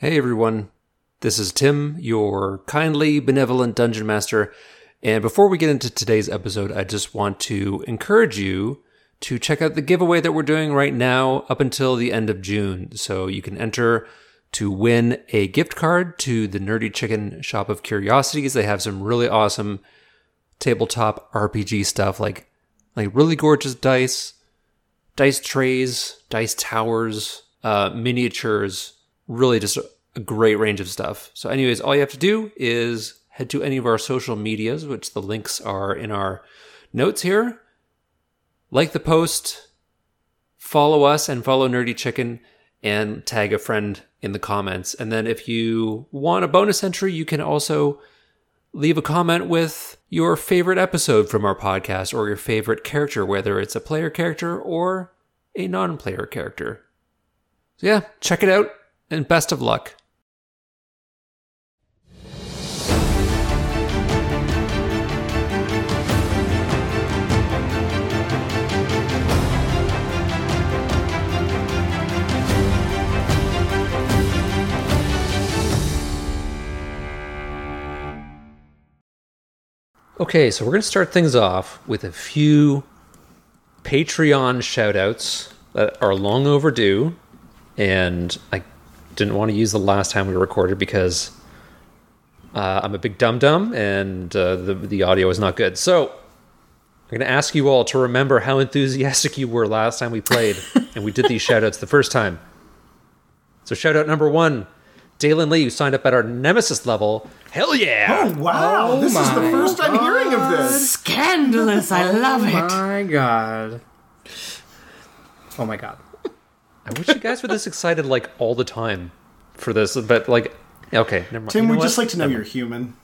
Hey everyone, this is Tim, your kindly benevolent dungeon master. And before we get into today's episode, I just want to encourage you to check out the giveaway that we're doing right now up until the end of June. So you can enter to win a gift card to the Nerdy Chicken Shop of Curiosities. They have some really awesome tabletop RPG stuff like like really gorgeous dice, dice trays, dice towers, uh, miniatures, really just a great range of stuff. So, anyways, all you have to do is head to any of our social medias, which the links are in our notes here. Like the post, follow us and follow Nerdy Chicken, and tag a friend in the comments. And then if you want a bonus entry, you can also leave a comment with your favorite episode from our podcast or your favorite character, whether it's a player character or a non player character. So, yeah, check it out and best of luck. Okay, so we're going to start things off with a few Patreon shoutouts that are long overdue. And I didn't want to use the last time we recorded because uh, I'm a big dum dum and uh, the, the audio is not good. So I'm going to ask you all to remember how enthusiastic you were last time we played and we did these shoutouts the first time. So, shoutout number one Dalen Lee, who signed up at our Nemesis level. Hell yeah! Oh wow! Oh this is the first I'm hearing of this. Scandalous. I love it. Oh my god. Oh my god. I wish you guys were this excited like all the time for this, but like, okay, never mind. Tim, You know we'd just like to know you're human.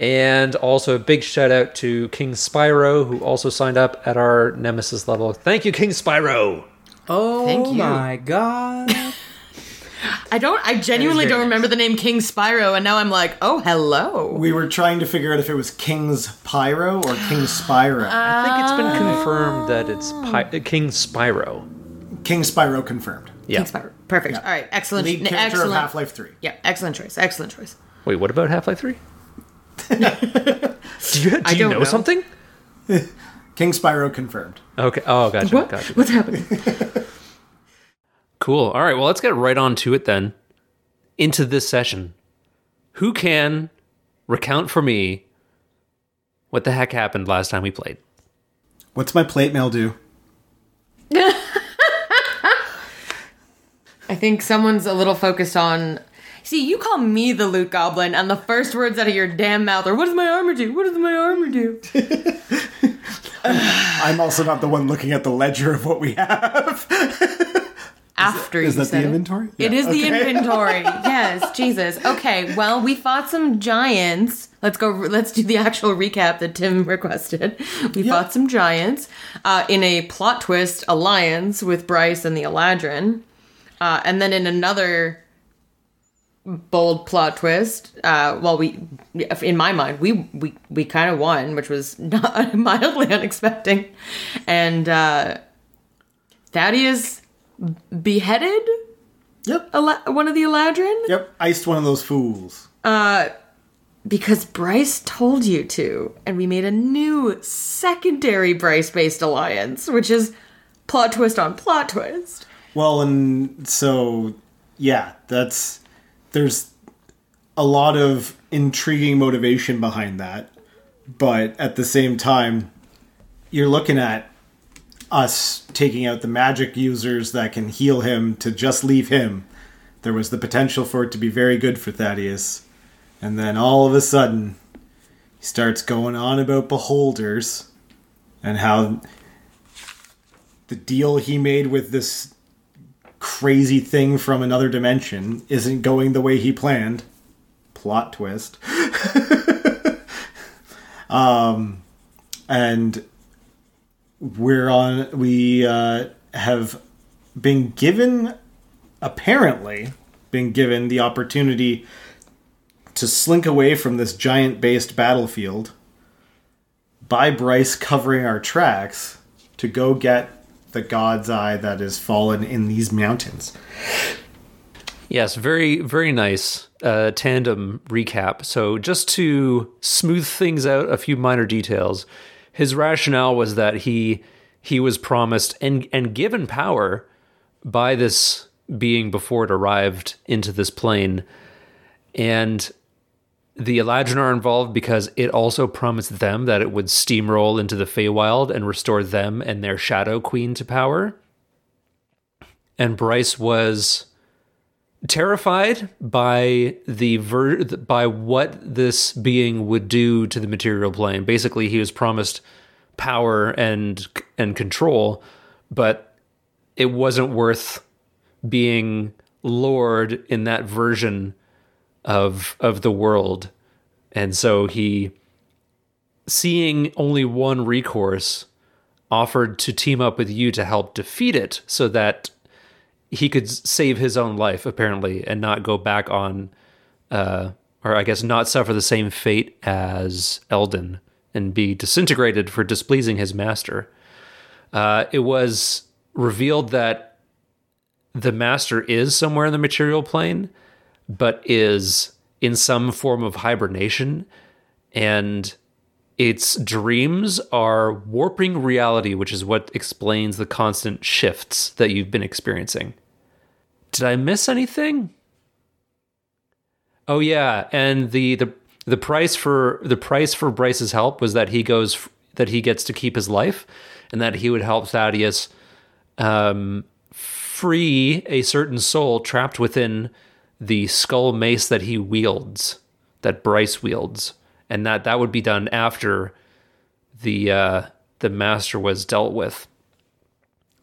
And also a big shout out to King Spyro, who also signed up at our Nemesis level. Thank you, King Spyro. Oh Thank you. my god. I don't. I genuinely don't remember the name King Spyro, and now I'm like, oh, hello. We were trying to figure out if it was King's Pyro or King Spyro. I think it's been confirmed that it's Pi- uh, King Spyro. King Spyro confirmed. Yeah. King Spyro. Perfect. Yeah. All right. Excellent. Lead character excellent. of Half-Life 3. Yeah. Excellent choice. Excellent choice. Wait, what about Half Life 3? do you, do I you know, know. something? King Spyro confirmed. Okay. Oh, gotcha. What? Gotcha. What's happening? Cool. All right. Well, let's get right on to it then. Into this session. Who can recount for me what the heck happened last time we played? What's my plate mail do? I think someone's a little focused on. See, you call me the loot goblin, and the first words out of your damn mouth are, "What does my armor do? What does my armor do?" I'm also not the one looking at the ledger of what we have. After Is you that said the it. inventory? It Yeah, is the inventory. yes, Jesus. Okay, well, we fought some giants. Let's go. Let's do the actual recap that Tim requested. We fought some giants uh, in a plot twist alliance with Bryce and the Eladrin, uh, and then in another bold plot twist. Uh, well, we, in my mind, we we we kind of won, which was not mildly unexpected, and uh, Thaddeus beheaded Yep. One of the Eladrin Yep. Iced one of those fools. Uh, because Bryce told you to, and we made a new secondary Bryce-based alliance, which is plot twist on plot twist. Well, and so yeah, that's there's a lot of intriguing motivation behind that, but at the same time, you're looking at us taking out the magic users that can heal him to just leave him. There was the potential for it to be very good for Thaddeus, and then all of a sudden, he starts going on about beholders and how the deal he made with this crazy thing from another dimension isn't going the way he planned. Plot twist. um, and we're on. We uh, have been given, apparently, been given the opportunity to slink away from this giant-based battlefield by Bryce covering our tracks to go get the god's eye that is fallen in these mountains. Yes, very, very nice uh, tandem recap. So, just to smooth things out, a few minor details. His rationale was that he he was promised and and given power by this being before it arrived into this plane, and the Eladrin are involved because it also promised them that it would steamroll into the Feywild and restore them and their Shadow Queen to power. And Bryce was terrified by the ver- by what this being would do to the material plane. Basically, he was promised power and and control, but it wasn't worth being lord in that version of of the world. And so he seeing only one recourse offered to team up with you to help defeat it so that he could save his own life apparently and not go back on uh or I guess not suffer the same fate as Eldon and be disintegrated for displeasing his master. Uh, it was revealed that the master is somewhere in the material plane, but is in some form of hibernation, and its dreams are warping reality, which is what explains the constant shifts that you've been experiencing. Did I miss anything? Oh yeah, and the the the price for the price for Bryce's help was that he goes that he gets to keep his life, and that he would help Thaddeus um, free a certain soul trapped within the skull mace that he wields, that Bryce wields, and that that would be done after the uh, the master was dealt with.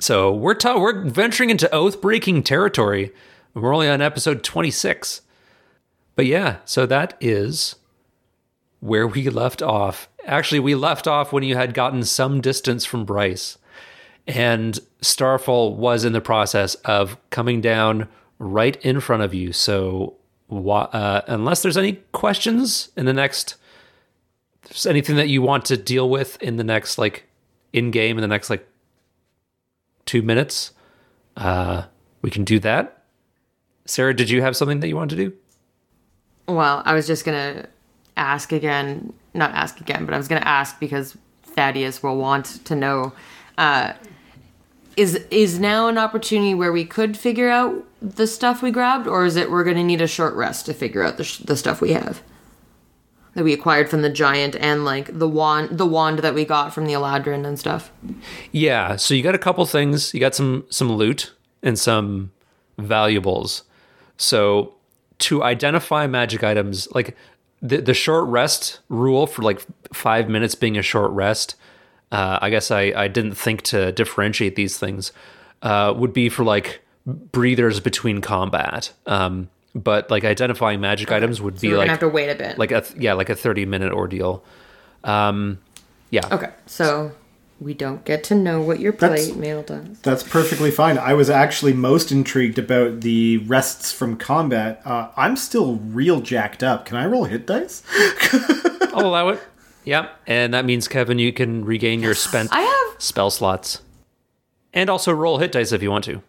So we're ta- we're venturing into oath breaking territory. We're only on episode twenty six, but yeah, so that is where we left off. Actually, we left off when you had gotten some distance from Bryce, and Starfall was in the process of coming down right in front of you. So, uh, unless there's any questions in the next, there's anything that you want to deal with in the next, like, in game, in the next, like, two minutes, uh, we can do that. Sarah, did you have something that you wanted to do? Well, I was just gonna ask again, not ask again, but I was gonna ask because Thaddeus will want to know. Uh, is is now an opportunity where we could figure out the stuff we grabbed, or is it we're gonna need a short rest to figure out the sh- the stuff we have that we acquired from the giant and like the wand the wand that we got from the Eladrin and stuff? Yeah, so you got a couple things. You got some some loot and some valuables. So to identify magic items, like the the short rest rule for like five minutes being a short rest, uh, I guess I I didn't think to differentiate these things. Uh, would be for like breathers between combat. Um, but like identifying magic items would So be we're like gonna have to wait a bit. like a yeah like a thirty minute ordeal. Um, yeah. okay, so we don't get to know what your That's- plate mail does. That's perfectly fine. I was actually most intrigued about the rests from combat. Uh, I'm still real jacked up. Can I roll hit dice? I'll allow it. Yeah, and that means Kevin, you can regain your spent I have spell slots, and also roll hit dice if you want to.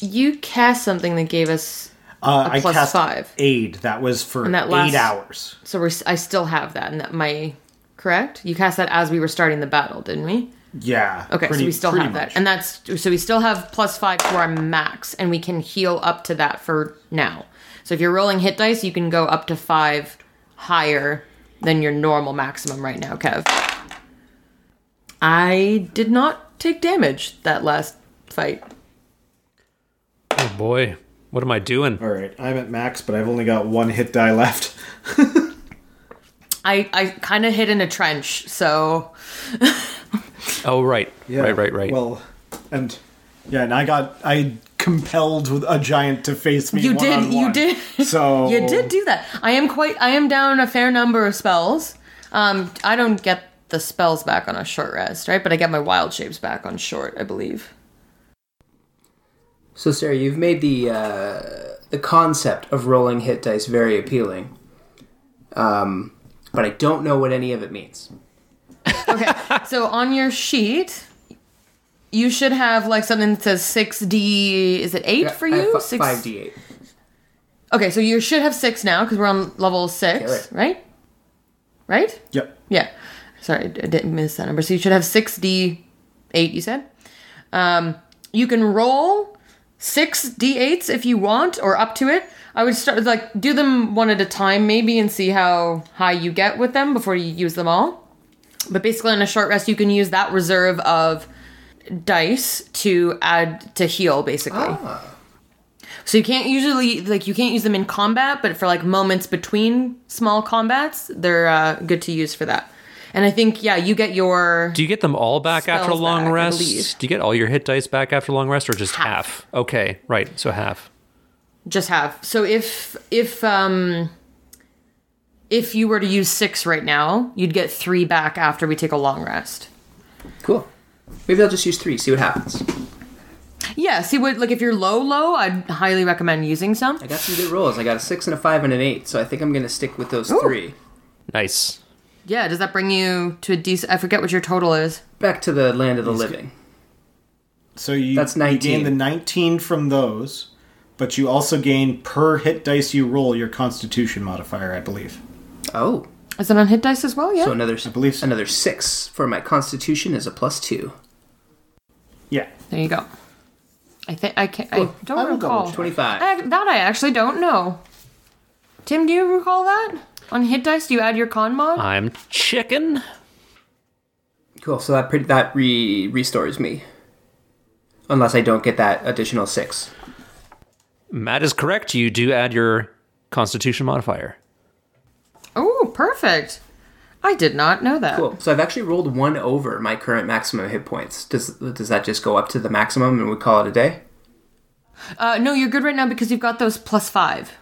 you cast something that gave us Uh, I plus cast five. aid. That was for And that last- eight hours. So we're, I still have that, and that my correct. You cast that as we were starting the battle, didn't we? Yeah. Okay, pretty- so we still have much. that, and that's so we still have plus five to our max, and we can heal up to that for now. So if you're rolling hit dice, you can go up to five higher than your normal maximum right now, Kev. I did not take damage that last fight. Oh boy, what am I doing? All right, I'm at max, but I've only got one hit die left. I I kind of hid in a trench, so Oh right, right, right, right. Well, and yeah, and I got I compelled with a giant to face me. You did- you one-on-one. did. So You did do that. I am quite. I am down a fair number of spells. Um, I don't get the spells back on a short rest, right? But I get my wild shapes back on short, I believe. So, Sarah, you've made the uh, the concept of rolling hit dice very appealing, um, but I don't know what any of it means. Okay. so on your sheet, you should have like something that says 6d is it 8 for I have you fi- Six- 5d8. okay so you should have 6 now because we're on level 6 Yeah, right. right right Yep. yeah sorry i didn't miss that number so you should have 6d8 you said um, you can roll 6 d8s if you want or up to it. I would start like do them one at a time maybe and see how high you get with them before you use them all. But basically on a short rest you can use that reserve of dice to add to heal basically. Ah. so you can't usually like you can't use them in combat but for like moments between small combats they're uh, good to use for that and i think yeah you get your Do you get them all back after a long back, rest? Do you get all your hit dice back after a long rest, or just half? Half. Okay, right. So half. just half. so if if um if you were to use six right now you'd get three back after we take a long rest Cool. Maybe I'll just use three. See what happens. yeah see what like if you're low low i'd highly recommend using some I got some good rolls. I got a six and a five and an eight, so I think I'm gonna stick with those three. Nice. Yeah does that bring you to a decent i forget what your total is Back to the land of the living. So you, That's 19. you gain the 19 from those, but you also gain per hit dice you roll your constitution modifier, I believe. Oh, is it on hit dice as well yeah so another I believe so. another six for my constitution is a plus two. Yeah. there you go i think i can't i don't I will double recall check. Twenty-five. I, that i actually don't know tim do you recall that on hit dice do you add your con mod I'm chicken. Cool. So that pretty, that re restores me, unless I don't get that additional six. Matt is correct. You do add your Constitution modifier. oh perfect i did not know that Cool. So I've actually rolled one over my current maximum hit points. Does does that just go up to the maximum and we call it a day? Uh, no, you're good right now because you've got those plus five.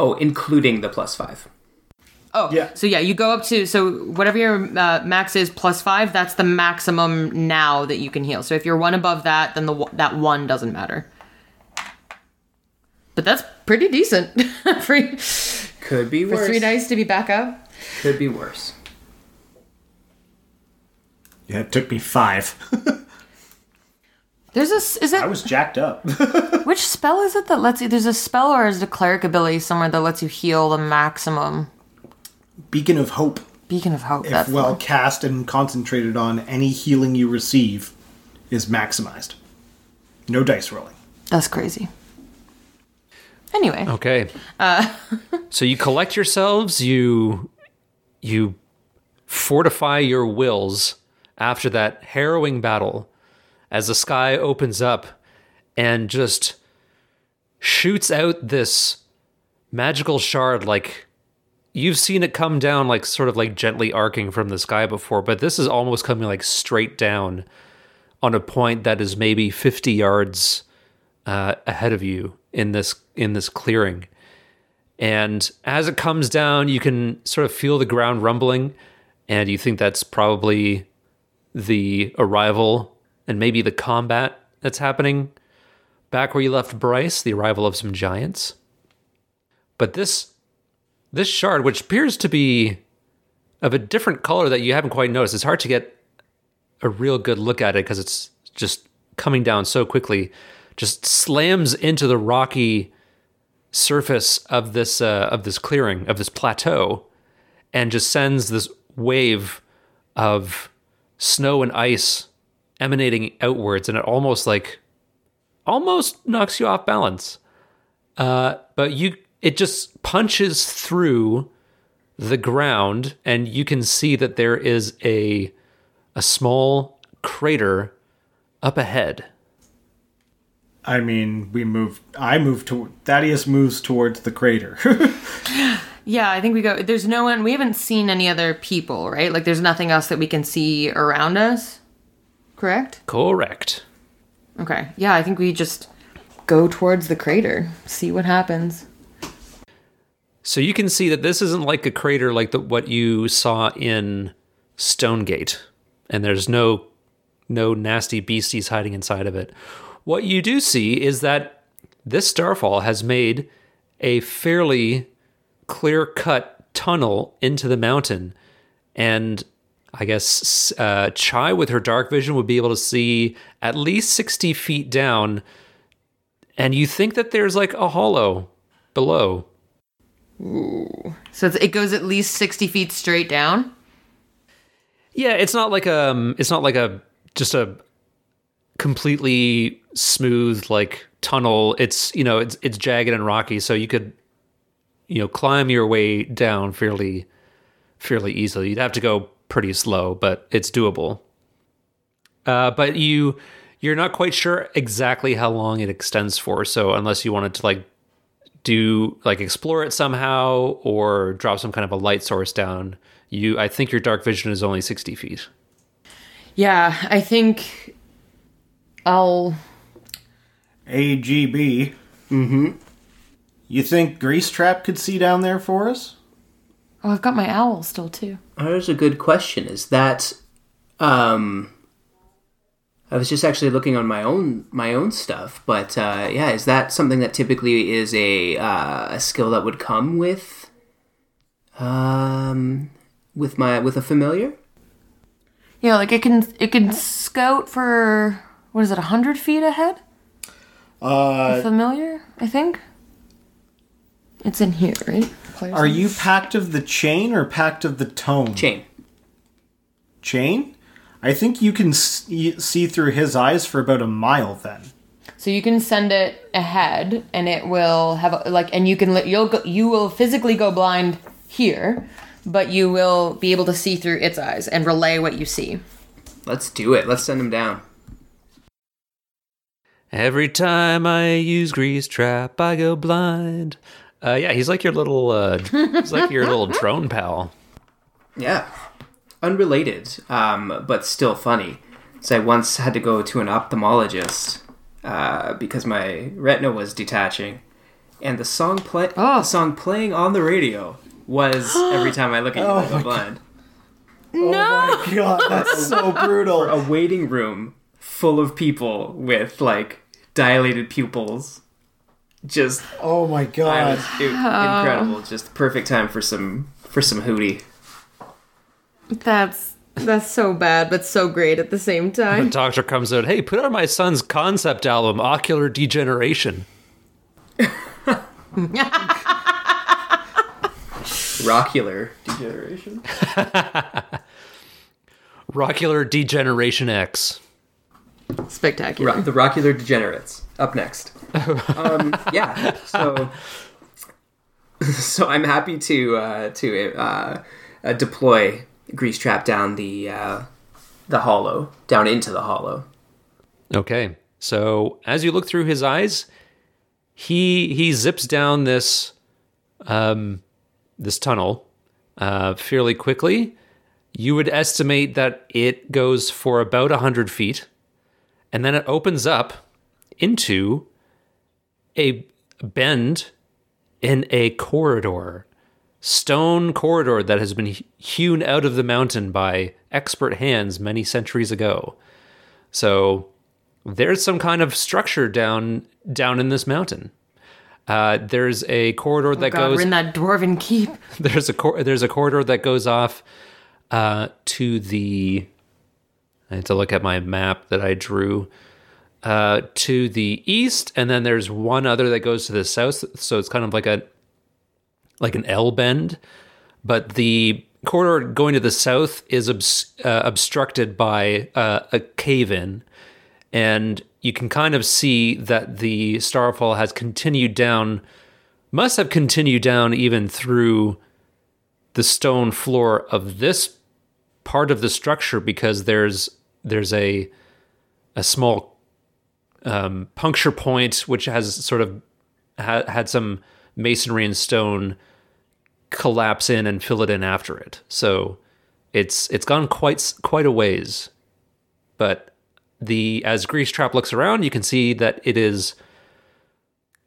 Oh, including the plus five. Oh, Yeah. So yeah, you go up to so whatever your uh, max is plus five. That's the maximum now that you can heal. So if you're one above that, then the that one doesn't matter. But that's pretty decent for, Could be for worse. three dice to be back up. Could be worse. Yeah, it took me five. There's a s- is it? I was jacked up. which spell is it that lets you? There's a spell or is it a cleric ability somewhere that lets you heal the maximum Beacon of Hope. beacon of hope. If that's well one. cast and concentrated on, any healing you receive is maximized. No dice rolling. that's crazy. Anyway, Okay. Uh, so you collect yourselves. You you fortify your wills after that harrowing battle as the sky opens up and just shoots out this magical shard like you've seen it come down like sort of like gently arcing from the sky before but this is almost coming like straight down on a point that is maybe 50 yards uh, ahead of you in this in this clearing. And as it comes down you can sort of feel the ground rumbling and you think that's probably the arrival and maybe the combat that's happening back where you left Bryce, the arrival of some giants. But this this shard, which appears to be of a different color that you haven't quite noticed, it's hard to get a real good look at it because it's just coming down so quickly, just slams into the rocky surface of this uh, of this clearing of this plateau, and just sends this wave of snow and ice emanating outwards, and it almost like almost knocks you off balance. Uh, but you it just punches through the ground, and you can see that there is a a small crater up ahead. I mean, we move. I move to. Thaddeus moves towards the crater. Yeah, I think we go. There's no one. We haven't seen any other people, right? Like, there's nothing else that we can see around us. Correct. Correct. Okay. Yeah, I think we just go towards the crater, see what happens. So you can see that this isn't like a crater like the, what you saw in Stonegate, and there's no no nasty beasties hiding inside of it. What you do see is that this starfall has made a fairly clear cut tunnel into the mountain, and I guess uh, Chai with her dark vision would be able to see at least 60 feet down. And you think that there's like a hollow below. Ooh. So it goes at least 60 feet straight down. Yeah, it's not like um it's not like a just a completely smooth like tunnel. It's you know, it's it's jagged and rocky, so you could you know, climb your way down fairly fairly easily. You'd have to go pretty slow, but it's doable. Uh, but you you're not quite sure exactly how long it extends for. So unless you wanted to like do like explore it somehow or drop some kind of a light source down, you I think your dark vision is only sixty feet. Yeah, I think I'll. AGB. Mm-hmm. You think Grease Trap could see down there for us? Oh, I've got my owl still too. There's a good question. Is that um I was just actually looking on my own my own stuff, but uh, yeah, is that something that typically is a uh, a skill that would come with um with my with a familiar? Yeah, like it can it can scout for what is it, hundred feet ahead? Uh, Familiar, I think. It's in here, right? Players are you Pact of the Chain or Pact of the Tome? Chain. Chain? I think you can see, see through his eyes for about a mile then. So you can send it ahead, and it will have a, like, and you can li- you'll go, you will physically go blind here, but you will be able to see through its eyes and relay what you see. Let's do it. Let's send him down. Every time I use grease trap, I go blind. Uh, yeah, he's like your little, uh, he's like your little drone pal. Yeah. Unrelated, um, but still funny. So I once had to go to an ophthalmologist uh, because my retina was detaching, and the song play Oh. the song playing on the radio was every time I look at you, I go blind. No. Oh my god, that's so brutal. A waiting room full of people with like dilated pupils. Just Oh my god. was, it- incredible. Just the perfect time for some for some hootie. That's that's so bad, but so great at the same time. The doctor comes out, hey, put on my son's concept album, Ocular Degeneration. Rockular degeneration. Rockular Degeneration X. Spectacular. Ro- the Rockular Degenerates. Up next. um, yeah. So, so I'm happy to uh, to uh, uh, deploy Grease Trap down the uh, the hollow, down into the hollow. Okay. So as you look through his eyes, he he zips down this um this tunnel uh fairly quickly. You would estimate that it goes for about hundred feet, and then it opens up into a bend in a corridor, stone corridor that has been hewn out of the mountain by expert hands many centuries ago. So there's some kind of structure down down in this mountain. Uh, there's a corridor that God, goes. we're in that dwarven keep. there's a cor- there's a corridor that goes off uh, to the. I had to look at my map that I drew. Uh, to the east, and then there's one other that goes to the south. So it's kind of like a like an L bend, but the corridor going to the south is obs- uh, obstructed by uh, a cave in, and you can kind of see that the starfall has continued down, must have continued down even through the stone floor of this part of the structure because there's there's a a small um, puncture point which has sort of ha- had some masonry and stone collapse in and fill it in after it. So it's it's gone quite quite a ways. But the as Grease Trap looks around, you can see that it is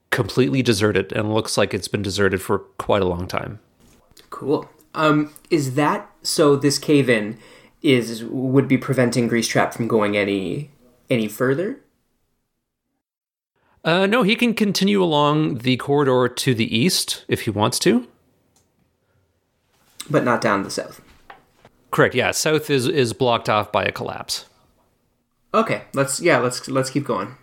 completely deserted and looks like it's been deserted for quite a long time. Cool. Um, is that so? This cave in is would be preventing Grease Trap from going any any further. Uh, no, he can continue along the corridor to the east if he wants to. but not down the south. Correct. Yeah, south is is blocked off by a collapse. Okay, let's yeah, let's let's keep going.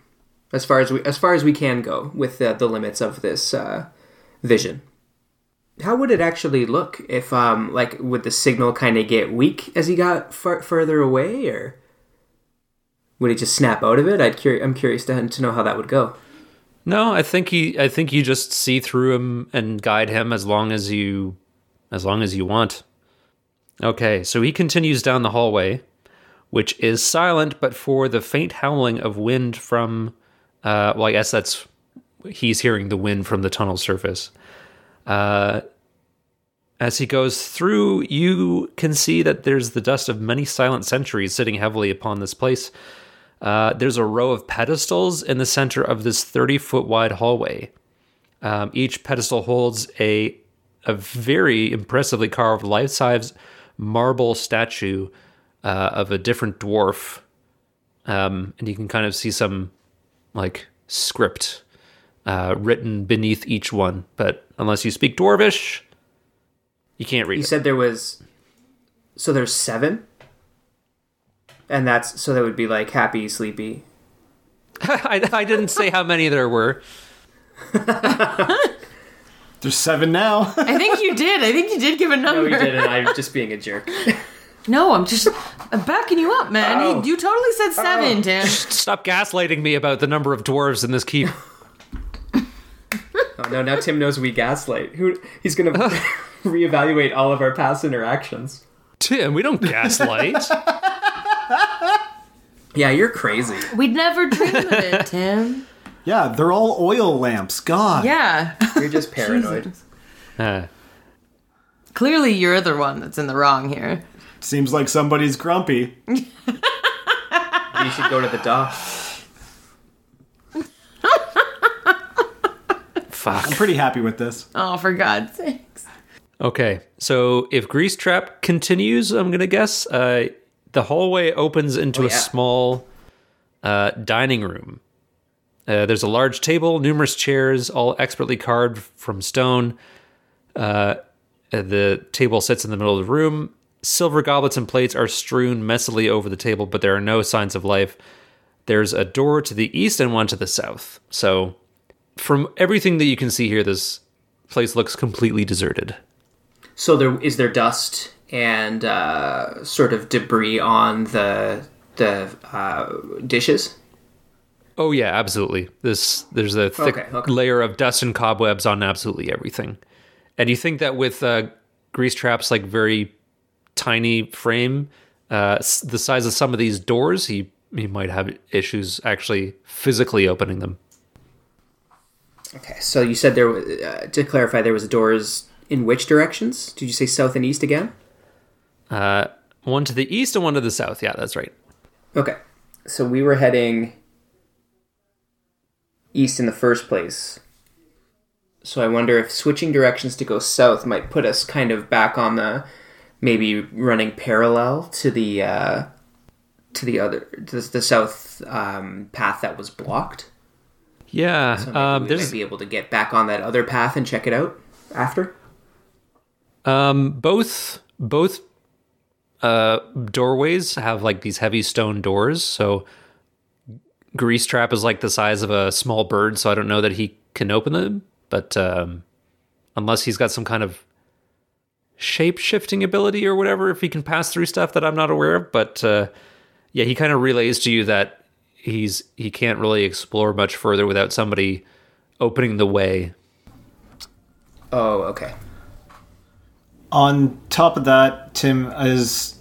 As far as we as far as we can go with the, the limits of this uh, vision. How would it actually look if um like would the signal kind of get weak as he got far, further away or would he just snap out of it? I'd curi- I'm curious to to know how that would go. No, I think he. I think you just see through him and guide him as long as you, as long as you want. Okay, so he continues down the hallway, which is silent, but for the faint howling of wind from. Uh, well, I guess that's he's hearing the wind from the tunnel surface. Uh, as he goes through, you can see that there's the dust of many silent centuries sitting heavily upon this place. Uh, there's a row of pedestals in the center of this 30 foot wide hallway. Um, each pedestal holds a a very impressively carved life size marble statue uh, of a different dwarf, um, and you can kind of see some like script uh, written beneath each one. But unless you speak Dwarvish, you can't read You it. said there was so there's seven, and that's so that would be like happy, sleepy. I, I didn't say how many there were. There's seven now. I think you did. I think you did give a number. No, number. didn't. I'm just being a jerk. No, I'm just I'm backing you up, man. Oh. You, you totally said oh. seven, Tim. Stop gaslighting me about the number of dwarves in this keep. Oh no! Now Tim knows we gaslight. Who he's gonna reevaluate all of our past interactions. Tim, we don't gaslight. Yeah, you're crazy. We'd never dream of it, Tim. yeah, they're all oil lamps. God. Yeah. You're just paranoid. Uh, Clearly, you're the one that's in the wrong here. Seems like somebody's grumpy. You should go to the doc. fuck. I'm pretty happy with this. Oh, for God's sakes. Okay, so if Grease Trap continues, I'm gonna guess uh, the hallway opens into Oh, a small uh, dining room. Uh, there's a large table, numerous chairs, all expertly carved from stone. Uh, the table sits in the middle of the room. Silver goblets and plates are strewn messily over the table, but there are no signs of life. There's a door to the east and one to the south. So, from everything that you can see here, this place looks completely deserted. So there is there dust and uh, sort of debris on the the uh, dishes. Oh yeah, absolutely. This there's a thick Okay, okay. layer of dust and cobwebs on absolutely everything. And you think that with uh, Grease Trap's like very tiny frame, uh, s- the size of some of these doors, he he might have issues actually physically opening them. Okay, so you said there was uh, to clarify there was doors in which directions? Did you say south and east again? Uh, one to the east and one to the south. Yeah, that's right. Okay, so we were heading east in the first place. So I wonder if switching directions to go south might put us kind of back on the maybe running parallel to the uh, to the other to the south um, path that was blocked. Yeah, So um, we there's might be able to get back on that other path and check it out after. Um, both both uh, doorways have like these heavy stone doors. So Grease Trap is like the size of a small bird, so I don't know that he can open them. But um, unless he's got some kind of shape shifting ability or whatever, if he can pass through stuff that I'm not aware of. But uh, yeah, he kind of relays to you that he's he can't really explore much further without somebody opening the way. Oh, okay. On top of that, Tim, as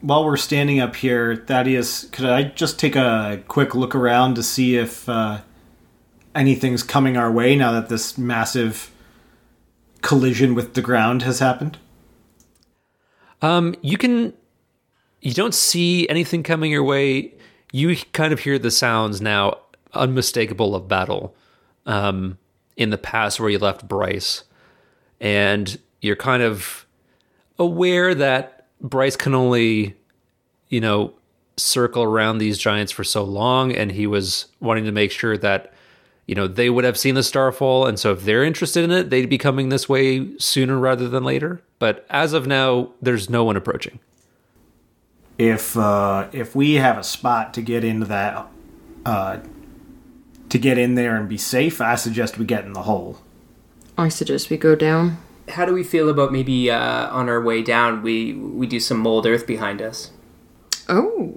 while we're standing up here, Thaddeus, could I just take a quick look around to see if uh, anything's coming our way now that this massive collision with the ground has happened? Um, you can. You don't see anything coming your way. You kind of hear the sounds now, unmistakable of battle. Um, in the past where you left Bryce, and you're kind of aware that Bryce can only, you know, circle around these giants for so long, and he was wanting to make sure that you know they would have seen the starfall and so if they're interested in it they'd be coming this way sooner rather than later but as of now there's no one approaching if uh, if we have a spot to get into that uh, to get in there and be safe, I suggest we get in the hole. I suggest we go down. How do we feel about maybe uh, on our way down we we do some mold earth behind us, Oh,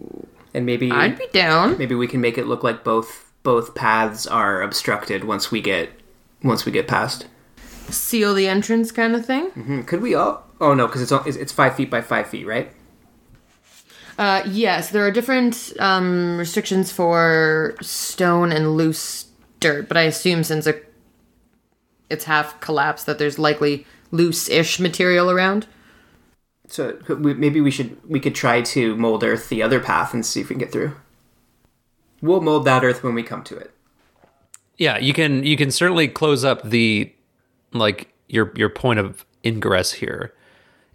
and maybe I'd be down. maybe we can make it look like both both paths are obstructed once we get once we get past. Seal the entrance kind of thing. Hmm, Could we all? Oh no, because it's it's five feet by five feet, right? Uh, yes, there are different um, restrictions for stone and loose dirt, but I assume since it, it's half collapsed that there's likely loose-ish material around. So maybe we should we could try to mold earth the other path and see if we can get through. We'll mold that earth when we come to it. Yeah, you can you can certainly close up the like your your point of ingress here.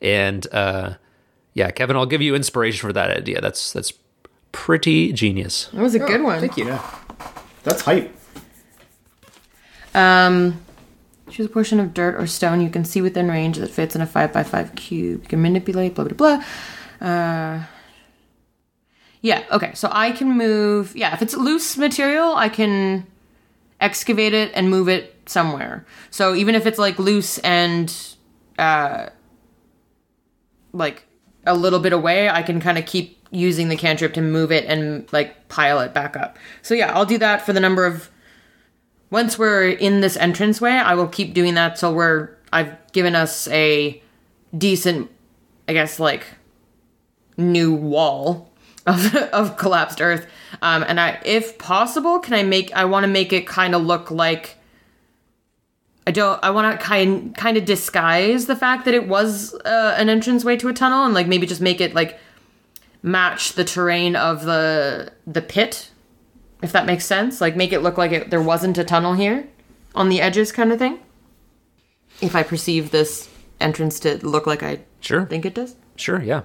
And uh yeah, Kevin, I'll give you inspiration for that idea. That's that's pretty genius. That was a good one. Thank you. Yeah, that's hype. Um, choose a portion of dirt or stone you can see within range that fits in a 5 by 5 cube. You can manipulate, blah, blah, blah. Uh, yeah, okay. So I can move. Yeah, if it's loose material, I can excavate it and move it somewhere. So even if it's like loose and uh, like a little bit away, I can kind of keep using the cantrip to move it and like pile it back up. So yeah, I'll do that for the number of once we're in this entranceway, I will keep doing that till we're I've given us a decent I guess like new wall of of collapsed earth. Um and I if possible, can I make I want to make it kind of look like I don't I want to kind kind of disguise the fact that it was uh, an entranceway to a tunnel and like maybe just make it like match the terrain of the the pit if that makes sense. Like make it look like it, there wasn't a tunnel here on the edges, kind of thing. If I perceive this entrance to look like I Sure. think it does. Sure, yeah.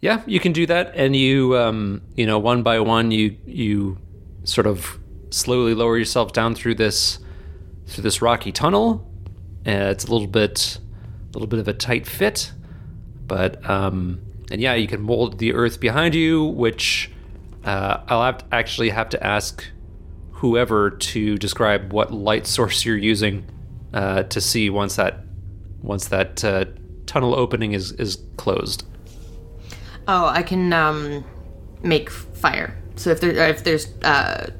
Yeah, you can do that and you um you know, one by one you you sort of slowly lower yourself down through this through this rocky tunnel. Uh, it's a little bit a little bit of a tight fit, but um and yeah, you can mold the earth behind you, which uh, I'll have actually have to ask whoever to describe what light source you're using uh, to see once that once that uh, tunnel opening is is closed. Oh, I can um make fire. So if there if there's uh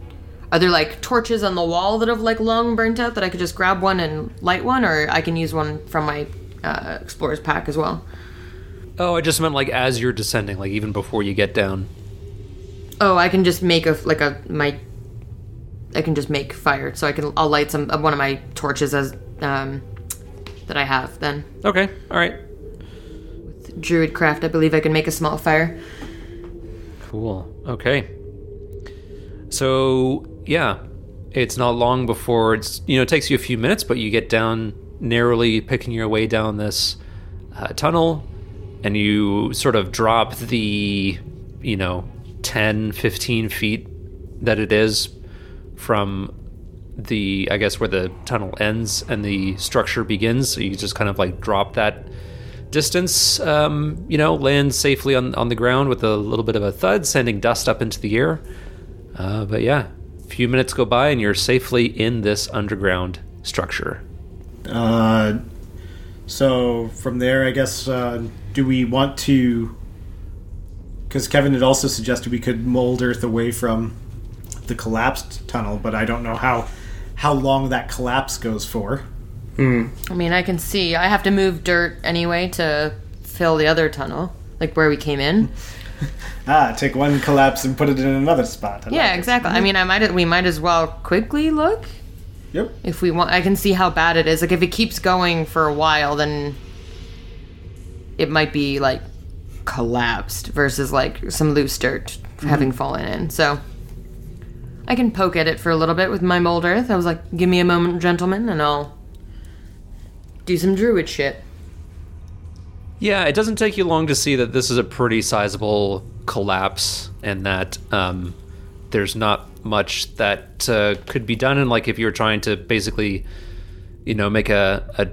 are there like torches on the wall that have like long burnt out that I could just grab one and light one, or I can use one from my uh, explorer's pack as well? Oh, I just meant like as you're descending, like even before you get down. Oh, I can just make a like a my. I can just make fire, so I can I'll light some one of my torches as um that I have. Then Okay, all right, druid craft, I believe I can make a small fire. cool. Okay, so yeah, it's not long before it's you know it takes you a few minutes, but you get down narrowly, picking your way down this uh, tunnel, and you sort of drop the you know 10, 15 feet that it is from the I guess where the tunnel ends and the structure begins. So you just kind of like drop that distance, um, you know, land safely on on the ground with a little bit of a thud, sending dust up into the air. Uh, but yeah, a few minutes go by and you're safely in this underground structure. Uh, so from there, I guess, uh, do we want to? Because Kevin had also suggested we could mold Earth away from the collapsed tunnel, but I don't know how how long that collapse goes for. I mean, I can see. I have to move dirt anyway to fill the other tunnel, like where we came in. Ah, take one collapse and put it in another spot. I Yeah, like it. exactly. I mean, I might we might as well quickly look Yep. if we want. I can see how bad it is. Like if it keeps going for a while, then it might be like collapsed versus like some loose dirt having fallen in. So I can poke at it for a little bit with my mold earth. I was like, "Give me a moment, gentlemen, and I'll do some druid shit." Yeah, it doesn't take you long to see that this is a pretty sizable collapse and that um, there's not much that uh, could be done. And like if you're trying to basically, you know, make a, a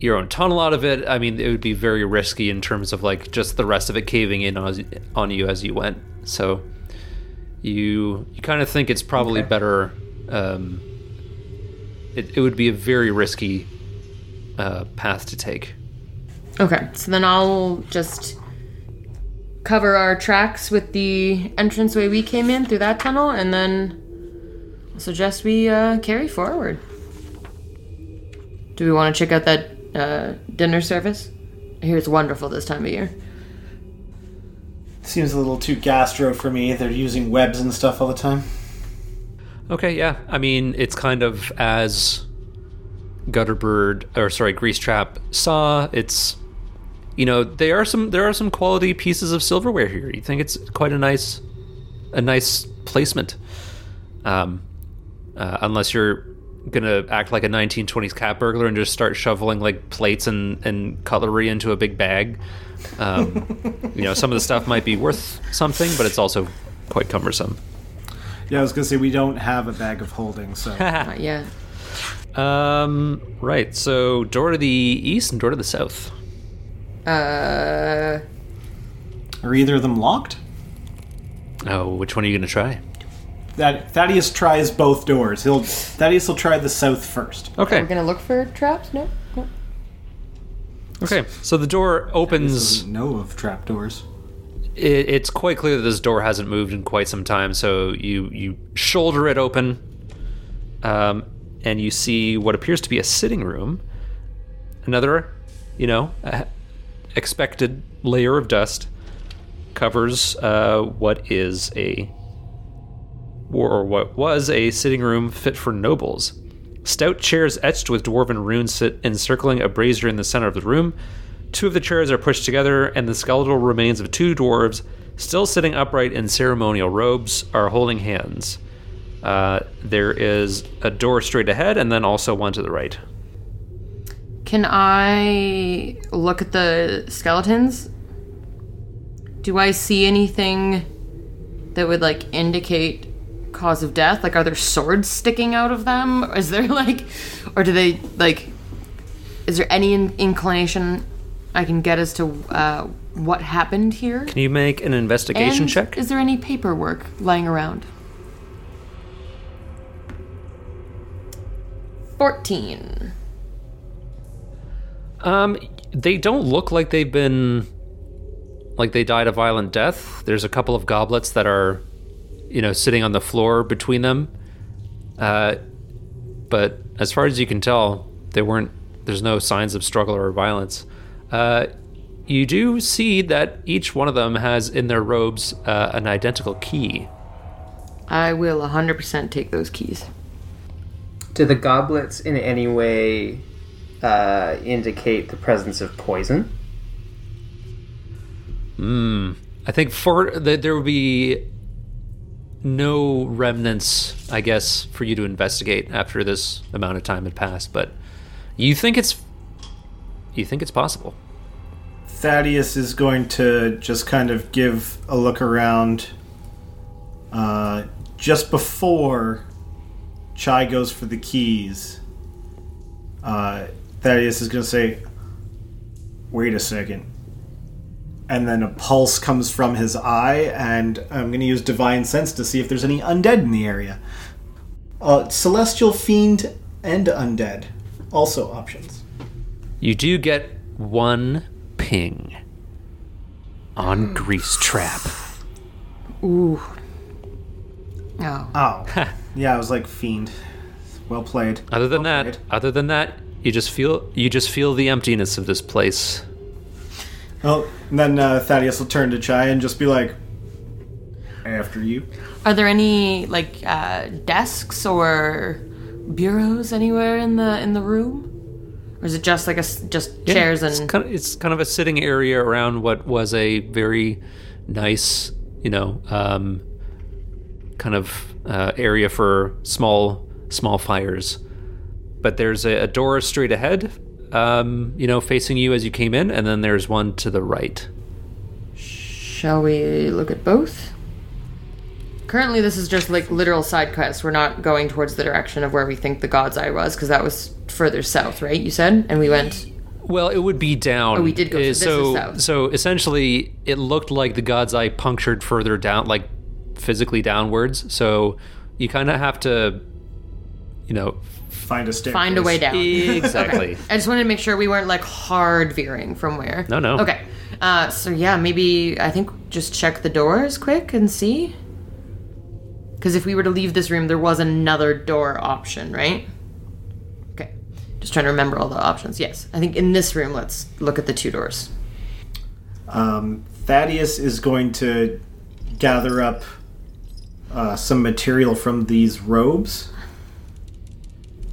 your own tunnel out of it. I mean, it would be very risky in terms of like just the rest of it caving in on, on you as you went. So you you kind of think it's probably Okay. better. Um, it, it would be a very risky uh, path to take. Okay, so then I'll just cover our tracks with the entranceway we came in through that tunnel, and then I'll suggest we uh, carry forward. Do we want to check out that uh, dinner service? I hear it's wonderful this time of year. Seems a little too gastro for me. They're using webs and stuff all the time. Okay, yeah. I mean, it's kind of as Gutterbird or sorry, Grease Trap saw. It's you know there are some there are some quality pieces of silverware here. You think it's quite a nice a nice placement. Um, uh, unless you're gonna act like a 1920s cat burglar and just start shoveling like plates and and cutlery into a big bag. Um, you know, some of the stuff might be worth something, but it's also quite cumbersome. Yeah, I was gonna say we don't have a bag of holding, so Not yet. Um, right. So door to the east and door to the south. Uh, are either of them locked? Oh, which one are you going to try? That Thaddeus tries both doors. He'll Thaddeus will try the south first. Okay. we're gonna look for traps. No. no. Okay. So the door opens. Doesn't know of trapdoors. It, it's quite clear that this door hasn't moved in quite some time. So you you shoulder it open, um, and you see what appears to be a sitting room. Another, you know, expected layer of dust covers uh, what is a or what was a sitting room fit for nobles. Stout chairs etched with dwarven runes sit encircling a brazier in the center of the room. Two of the chairs are pushed together, and the skeletal remains of two dwarves, still sitting upright in ceremonial robes, are holding hands. Uh, there is a door straight ahead, and then also one to the right. Can I look at the skeletons? Do I see anything that would like indicate cause of death? Like, are there swords sticking out of them? Is there like, or do they like? Is there any in- inclination I can get as to uh, what happened here? Can you make an investigation And check? Is there any paperwork lying around? Fourteen. Um, they don't look like they've been like they died a violent death. There's a couple of goblets that are, you know, sitting on the floor between them. Uh, but as far as you can tell, they weren't. There's no signs of struggle or violence. Uh, you do see that each one of them has in their robes uh, an identical key. I will 100% take those keys. Do the goblets in any way uh, indicate the presence of poison? Hmm. I think for that there would be no remnants, I guess, for you to investigate after this amount of time had passed. But you think it's you think it's possible. Thaddeus is going to just kind of give a look around uh, just before Chai goes for the keys. Uh, Thaddeus is going to say, Wait a second. And then a pulse comes from his eye, and I'm going to use Divine Sense to see if there's any undead in the area. Uh, Celestial Fiend and Undead. Also options. You do get one ping on Grease Trap. Ooh. Oh. Oh. yeah, I was like Fiend. Well played. Other than Well that, played. other than that, you just feel you just feel the emptiness of this place. Oh, and then uh, Thaddeus will turn to Chai and just be like, "After you." Are there any like uh, desks or bureaus anywhere in the in the room, or is it just like a just Yeah, chairs it's and kind of, it's kind of a sitting area around what was a very nice, you know, um, kind of uh, area for small small fires. But there's a, a door straight ahead, um, you know, facing you as you came in, and then there's one to the right. Shall we look at both? Currently, this is just like literal side quests. We're not going towards the direction of where we think the God's Eye was, because that was further south, right? You said, and we went. Well, it would be down. Oh, we did go- so south. so essentially, it looked like the God's Eye punctured further down, like physically downwards. So you kind of have to, you know, Find a staircase. Find a way down. exactly. I just wanted to make sure we weren't like hard veering from where. No, no. Okay. Uh, so yeah, maybe I think just check the doors quick and see. Because if we were to leave this room, there was another door option, right? Okay. Just trying to remember all the options. Yes, I think in this room, let's look at the two doors. Um, Thaddeus is going to gather up uh, some material from these robes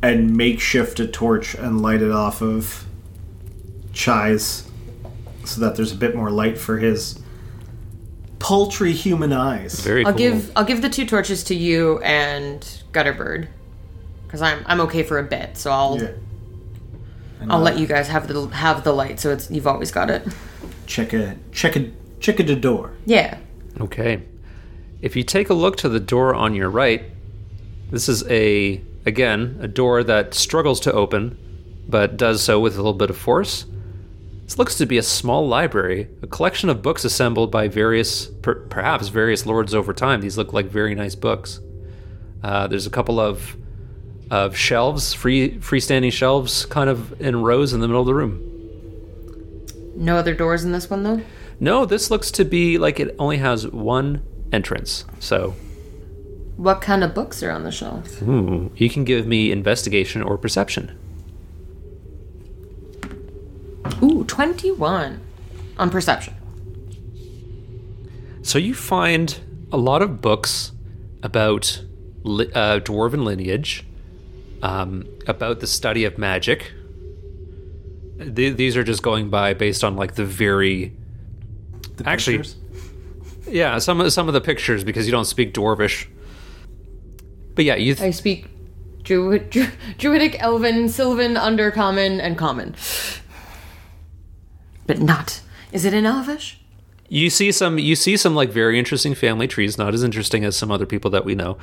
and makeshift a torch and light it off of Chai's so that there's a bit more light for his paltry human eyes. Very I'll cool. give I'll give the two torches to you and Gutterbird, because I'm I'm okay for a bit. So I'll Yeah. I'll uh, let you guys have the have the light. So it's you've always got it. check a check a check a the door. Yeah. Okay. If you take a look to the door on your right, this is a again a door that struggles to open, but does so with a little bit of force. This looks to be a small library, a collection of books assembled by various, per, perhaps various lords over time. These look like very nice books. Uh, there's a couple of of shelves, free freestanding shelves, kind of in rows in the middle of the room. No other doors in this one though. No, this looks to be like it only has one entrance. So What kind of books are on the shelves? Ooh, you can give me investigation or perception. Ooh, 21 on perception. So you find a lot of books about li- uh, dwarven lineage, um, about the study of magic. Th- these are just going by based on like the very The Actually- pictures? yeah some of some of the pictures because you don't speak dwarvish. But yeah, you I speak Druid, Dru- Druidic, Elven, Sylvan, Undercommon, and Common. But not. Is it in Elvish? you see some you see some like very interesting family trees not as interesting as some other people that we know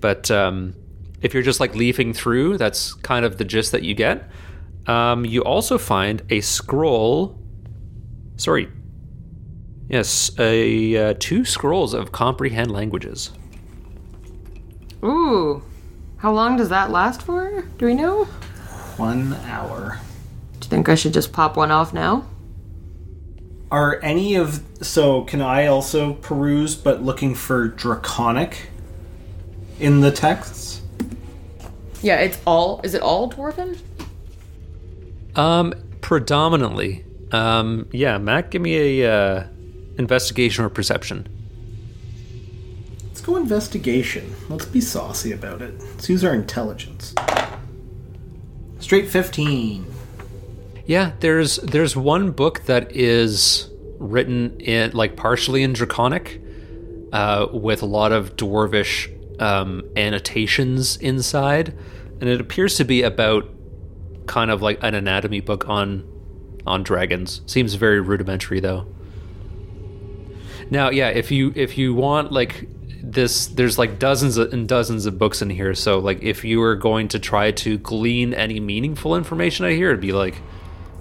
but um, if you're just like leafing through that's kind of the gist that you get um, you also find a scroll sorry yes a uh, two scrolls of comprehend languages Ooh. How long does that last for? Do we know? One hour. Do you think I should just pop one off now? Are any of so can I also peruse but looking for draconic in the texts? Yeah, it's all. Is it all Dwarven? um predominantly um yeah matt give me a uh, investigation or perception Let's go investigation. Let's be saucy about it. Let's use our intelligence. Straight 15. Yeah, there's there's one book that is written in like partially in Draconic, uh, with a lot of dwarvish um, annotations inside, and it appears to be about kind of like an anatomy book on on dragons. Seems very rudimentary though. Now, yeah, if you if you want like this, there's like dozens and dozens of books in here. So like if you were going to try to glean any meaningful information out here, it'd be like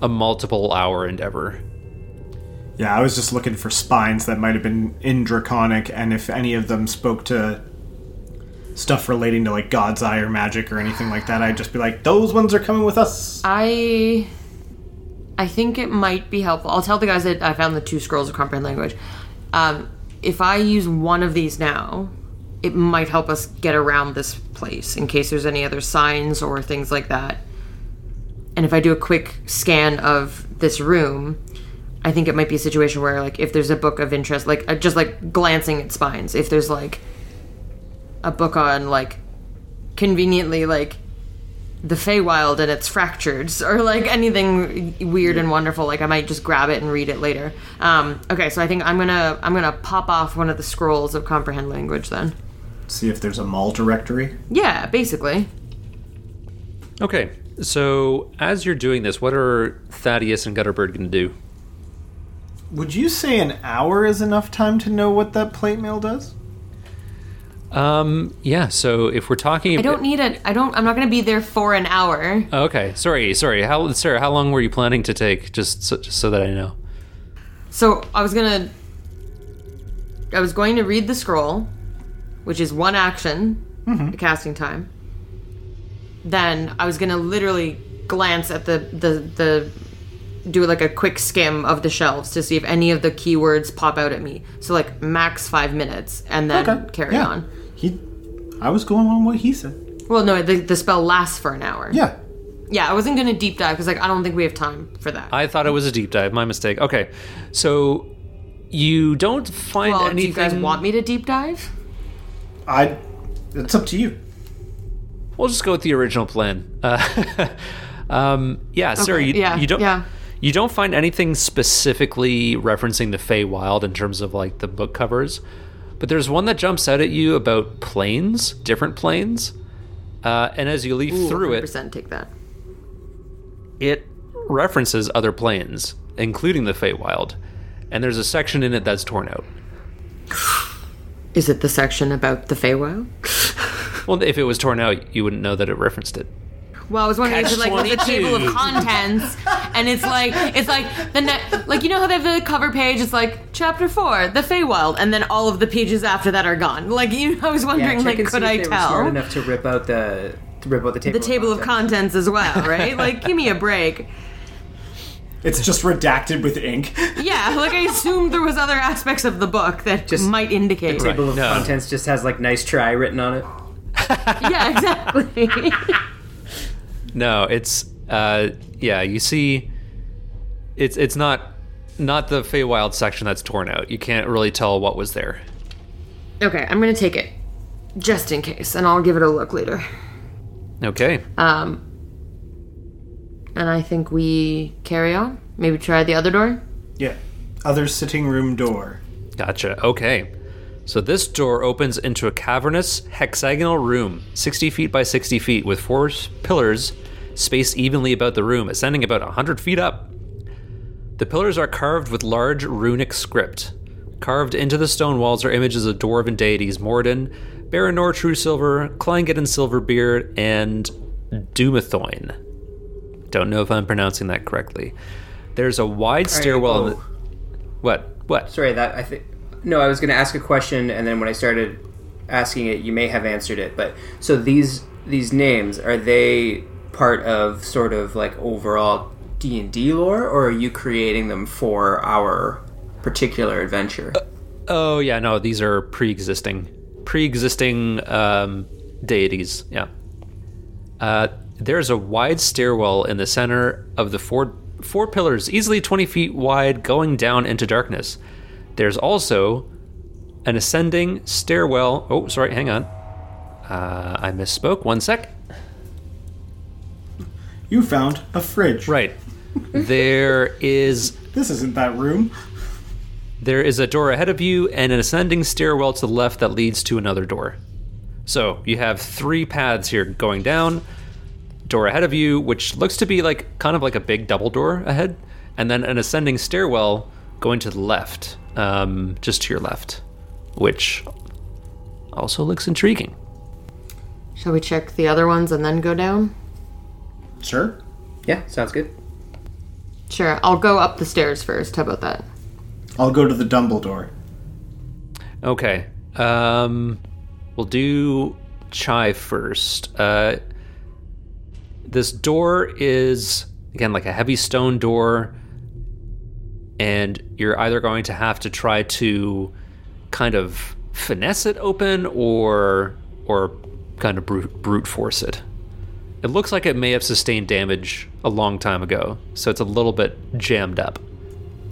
a multiple hour endeavor. Yeah, I was just looking for spines that might have been in draconic and if any of them spoke to stuff relating to like God's Eye or magic or anything like that, I'd just be like, those ones are coming with us. I. I think it might be helpful. I'll tell the guys that I found the two scrolls of comprehend language. Um, if I use one of these now, it might help us get around this place in case there's any other signs or things like that. And if I do a quick scan of this room, I think it might be a situation where, like, if there's a book of interest, like, uh, just like glancing at spines, if there's like a book on, like, conveniently, like, the Feywild and its fractures, or like anything weird and wonderful. Like I might just grab it and read it later. Um, okay, so I think I'm gonna I'm gonna pop off one of the scrolls of comprehend language then. See if there's a mall directory. Yeah, basically. Okay, so as you're doing this, what are Thaddeus and Gutterbird going to do? Would you say an hour is enough time to know what that plate mail does? Um, yeah. So if we're talking, I don't need it. I don't. I'm not going to be there for an hour. Okay, sorry, sorry. How, Sarah? How long were you planning to take? Just so, just so that I know. So I was gonna. I was going to read the scroll, which is one action, the casting time. Then I was gonna literally glance at the the the do like a quick skim of the shelves to see if any of the keywords pop out at me. So like max five minutes, and then Okay, carry yeah. on. He, I was going on what he said. Well, no, the, the spell lasts for an hour. Yeah. Yeah, I wasn't gonna deep dive because like I don't think we have time for that. I thought it was a deep dive. My mistake. Okay, so you don't find well, do you guys want me to deep dive? I. It's up to you. We'll just go with the original plan. Uh, um, yeah, Sarah. You, yeah, you don't. yeah. You don't find anything specifically referencing the Feywild in terms of like the book covers, but there's one that jumps out at you about planes, different planes, uh, and as you leaf Ooh, through it, 100% take that. it references other planes, including the Feywild, and there's a section in it that's torn out. Is it the section about the Feywild? Well, if it was torn out, you wouldn't know that it referenced it. Well, I was wondering if Catch it like was a 22. table of contents, and it's like it's like the ne- like you know how they have the cover page. It's like chapter four, the Feywild, and then all of the pages after that are gone. Like you, I was wondering, check like, could see I if they were smart tell enough to rip out the to rip out the table. the table of contents. contents as well, right? Like, give me a break. It's just redacted with ink. Yeah, like I assumed there was other aspects of the book that Just might indicate. The table of no. contents just has like nice try written on it. Yeah, exactly. No, it's uh, yeah. You see, it's it's not not the Feywild section that's torn out. You can't really tell what was there. okay, I'm gonna take it just in case, and I'll give it a look later. Okay. Um, and I think we carry on. Maybe try the other door. Yeah. Other sitting room door. Gotcha. Okay. So this door opens into a cavernous hexagonal room, 60 feet by 60 feet, with four pillars spaced evenly about the room, ascending about 100 feet up. The pillars are carved with large runic script. Carved into the stone walls are images of dwarven deities Moradin, Baranor True Silver, Clangeddin Silverbeard, and Dumathoin. Don't know if I'm pronouncing that correctly. There's a wide stairwell. in oh. the- what? What? Sorry, that I think. No, I was going to ask a question, and then when I started asking it, you may have answered it. But so these these names are they part of sort of like overall D and D lore, or are you creating them for our particular adventure? Oh yeah, no, these are pre-existing, pre-existing um, deities. Yeah. Uh, there's a wide stairwell in the center of the four four pillars, easily 20 feet wide, going down into darkness. There's also an ascending stairwell. Oh, sorry, hang on. Uh, I misspoke. One sec. You found a fridge. Right. there is This isn't that room. There is a door ahead of you and an ascending stairwell to the left that leads to another door. So you have three paths here going down. Door ahead of you, which looks to be like kind of like a big double door ahead, and then an ascending stairwell going to the left, um, just to your left, which also looks intriguing. Shall we check the other ones and then go down? Sure. Yeah, sounds good. Sure, I'll go up the stairs first. How about that? I'll go to the Dumbledore. Okay. Um, we'll do Chai first. Uh, this door is, again, like a heavy stone door, and you're either going to have to try to kind of finesse it open or or kind of brute, brute force it. It looks like it may have sustained damage a long time ago, so it's a little bit jammed up.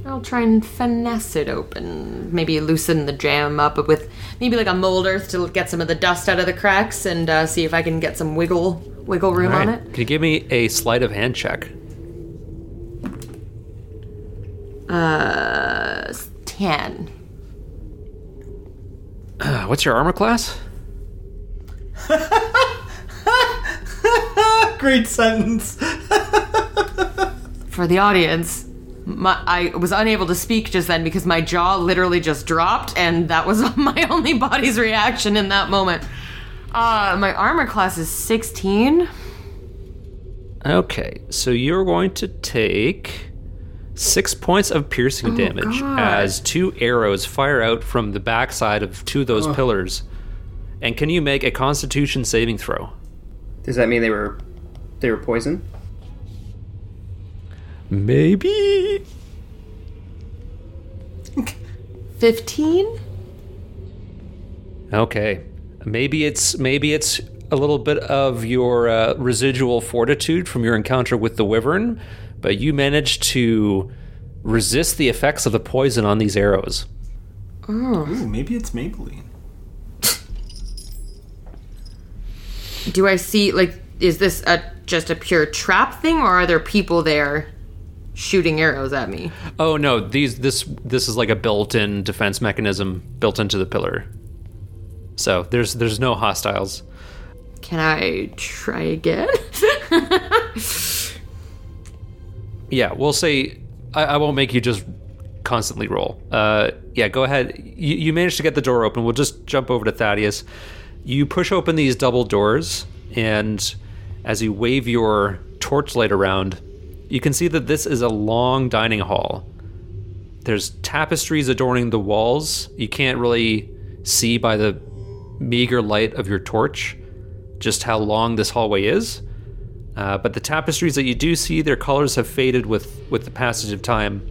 I'll try and finesse it open. Maybe loosen the jam up with maybe like a mold earth to get some of the dust out of the cracks and uh, see if I can get some wiggle wiggle room All on it. Can you give me a sleight of hand check? Uh, ten. Uh, what's your armor class? Great sentence. For the audience, my, I was unable to speak just then because my jaw literally just dropped, and that was my only body's reaction in that moment. Uh, my armor class is 16. Okay, so you're going to take six points of piercing damage God. as two arrows fire out from the backside of two of those pillars. And can you make a Constitution saving throw? Does that mean they were they were poison? Maybe. 15? Okay, maybe it's maybe it's a little bit of your uh, residual fortitude from your encounter with the wyvern, but you managed to resist the effects of the poison on these arrows. Oh. Ooh, maybe it's Maybelline. Do I see, like, is this a just a pure trap thing, or are there people there shooting arrows at me? Oh no, these this this is like a built-in defense mechanism built into the pillar. So there's there's no hostiles. Can I try again? Yeah, we'll say I, I won't make you just constantly roll. Uh, yeah, go ahead. You, you managed to get the door open. We'll just jump over to Thaddeus. You push open these double doors, and as you wave your torchlight around, you can see that this is a long dining hall. There's tapestries adorning the walls. You can't really see by the meager light of your torch just how long this hallway is. Uh, but the tapestries that you do see, their colors have faded with, with the passage of time,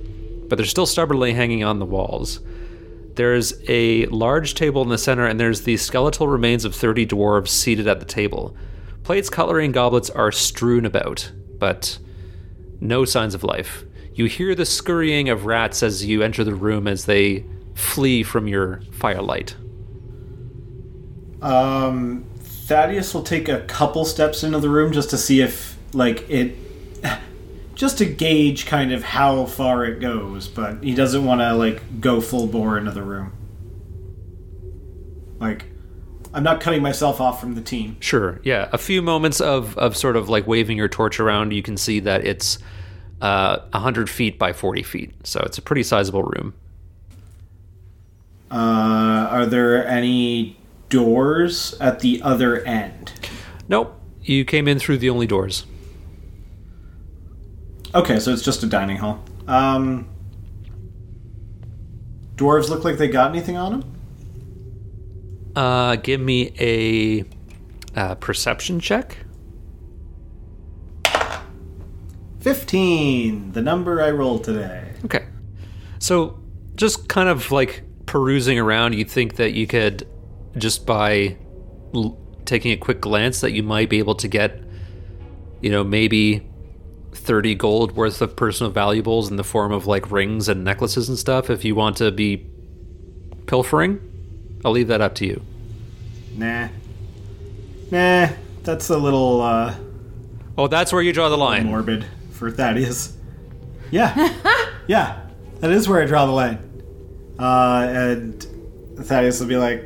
but they're still stubbornly hanging on the walls. There's a large table in the center, and there's the skeletal remains of 30 dwarves seated at the table. Plates, cutlery, and goblets are strewn about, but no signs of life. You hear the scurrying of rats as you enter the room as they flee from your firelight. Um, Thaddeus will take a couple steps into the room just to see if, like, it. Just to gauge kind of how far it goes, but he doesn't want to, like, go full bore into the room. Like, I'm not cutting myself off from the team. Sure, yeah. A few moments of, of sort of like waving your torch around, you can see that it's uh, 100 feet by 40 feet. So it's a pretty sizable room. Uh, are there any doors at the other end? Nope, you came in through the only doors. Okay, so it's just a dining hall. Um, dwarves look like they got anything on them? Uh, give me a uh, perception check. 15, the number I rolled today. Okay. So, just kind of like perusing around, you'd think that you could, just by l- taking a quick glance, that you might be able to get, you know, maybe 30 gold worth of personal valuables in the form of like rings and necklaces and stuff if you want to be pilfering. I'll leave that up to you. Nah. Nah, that's a little uh, Oh, that's where you draw the line. morbid for Thaddeus. Yeah. yeah, that is where I draw the line. Uh, and Thaddeus will be like,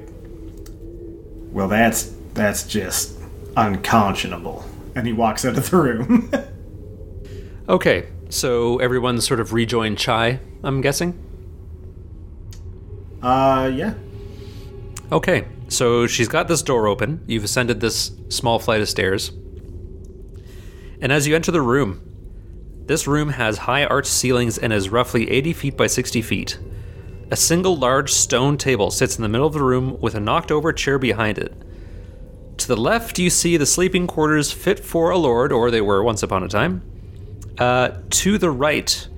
well, that's that's just unconscionable. And he walks out of the room. Okay, so everyone's sort of rejoined Chai, I'm guessing? uh, yeah. Okay, so she's got this door open. You've ascended this small flight of stairs. And as you enter the room, this room has high arched ceilings and is roughly 80 feet by 60 feet. A single large stone table sits in the middle of the room with a knocked over chair behind it. To the left, you see the sleeping quarters fit for a lord, or they were once upon a time. Uh, to the right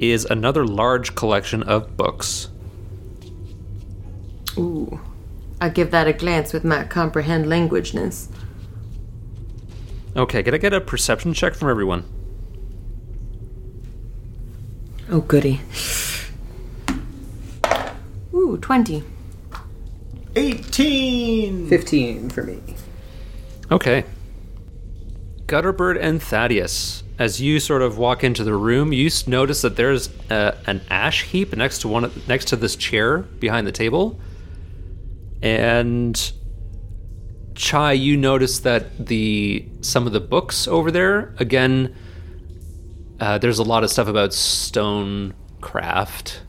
is another large collection of books. Ooh. I give that a glance with my comprehend languageness. Okay, can I get a perception check from everyone? Oh, goody. Ooh, 20. 18! 15 for me. Okay. Gutterbird and Thaddeus, as you sort of walk into the room, you notice that there's uh, an ash heap next to one next to this chair behind the table, and Chai, you notice that the some of the books over there again. Uh, there's a lot of stuff about stone craft,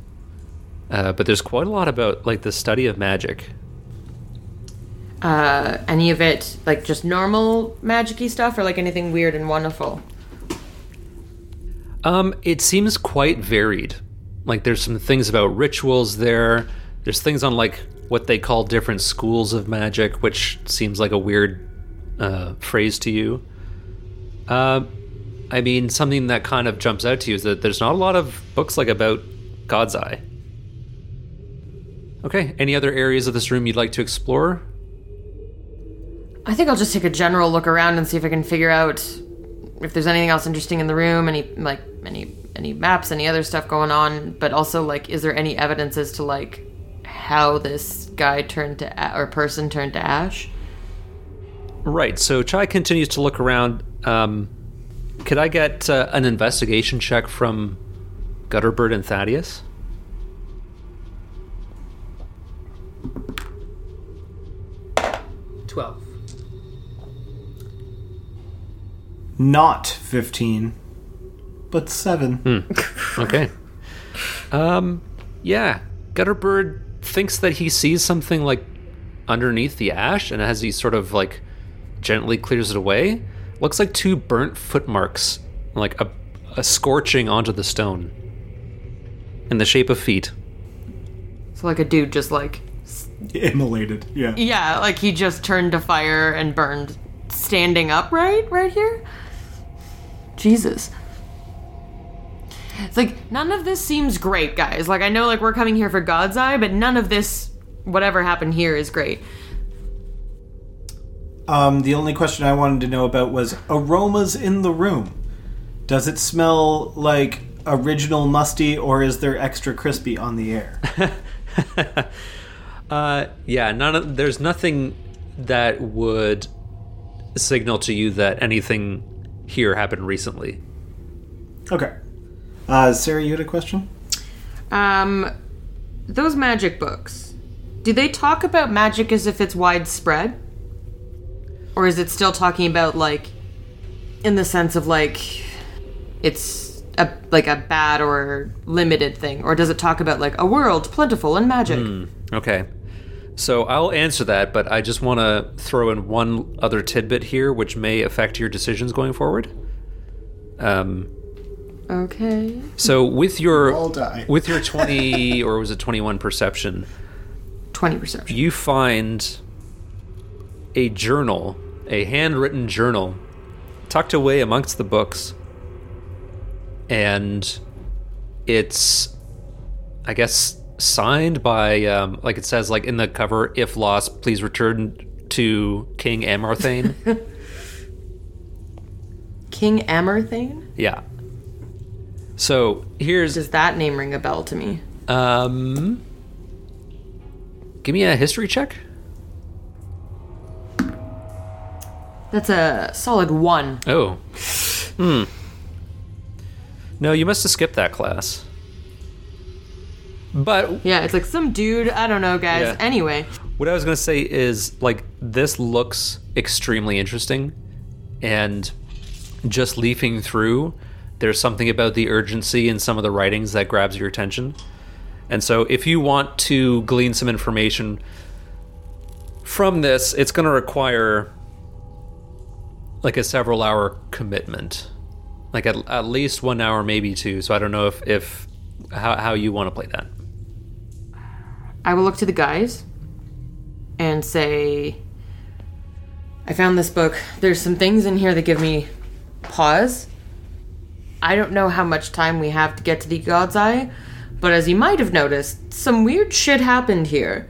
uh, but there's quite a lot about like the study of magic. Uh, any of it like just normal magicy stuff, or like anything weird and wonderful? Um, it seems quite varied. Like there's some things about rituals there. There's things on like what they call different schools of magic, which seems like a weird uh, phrase to you. Uh, I mean, something that kind of jumps out to you is that there's not a lot of books like about God's Eye. Okay, any other areas of this room you'd like to explore? I think I'll just take a general look around and see if I can figure out if there's anything else interesting in the room, any like any any maps, any other stuff going on, but also like is there any evidence as to like how this guy turned to a- or person turned to ash? Right. So Chai continues to look around. Um, could I get uh, an investigation check from Gutterbird and Thaddeus? Twelve. Not 15, but 7. Okay. um, yeah. Gutterbird thinks that he sees something like underneath the ash, and as he sort of like gently clears it away, looks like two burnt footmarks, like a, a scorching onto the stone, in the shape of feet. So like a dude just like Immolated, yeah. yeah, like he just turned to fire and burned standing upright right here. Jesus. It's like none of this seems great, guys. Like I know like we're coming here for God's eye, but none of this whatever happened here is great. Um, the only question I wanted to know about was aromas in the room. Does it smell like original musty, or is there extra crispy on the air? Uh, yeah, none of, there's nothing that would signal to you that anything here happened recently. okay. Uh, Sarah, you had a question? Um those magic books. Do they talk about magic as if it's widespread? Or is it still talking about like in the sense of like it's a like a bad or limited thing or does it talk about like a world plentiful in magic? Okay. So I'll answer that, but I just want to throw in one other tidbit here, which may affect your decisions going forward. Um, Okay. so with your all die. with your twenty or was it twenty one perception, 20 perception. you find a journal, a handwritten journal, tucked away amongst the books, and it's, I guess, signed by um, like it says like in the cover, if lost, please return to King Amarthane. King Amerthane? yeah. So here's Does that name ring a bell to me? um, give me a history check. That's a solid 1. Oh. Hmm. No, you must have skipped that class. But Yeah, it's like some dude, I don't know, guys. Yeah. Anyway, what I was going to say is like this looks extremely interesting and just leafing through there's something about the urgency in some of the writings that grabs your attention. And so if you want to glean some information from this, it's going to require like a several hour commitment. Like at, at least 1 hour maybe two. So I don't know if if how how you want to play that. I will look to the guys and say, I found this book. There's some things in here that give me pause. I don't know how much time we have to get to the God's Eye, but as you might have noticed, some weird shit happened here.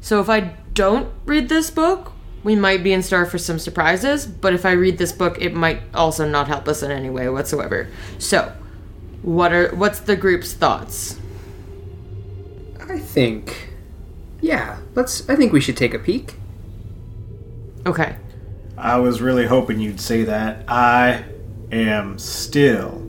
So if I don't read this book, we might be in store for some surprises, but if I read this book, it might also not help us in any way whatsoever. So, what are what's the group's thoughts? I think, yeah. Let's. I think we should take a peek. Okay. I was really hoping you'd say that. I am still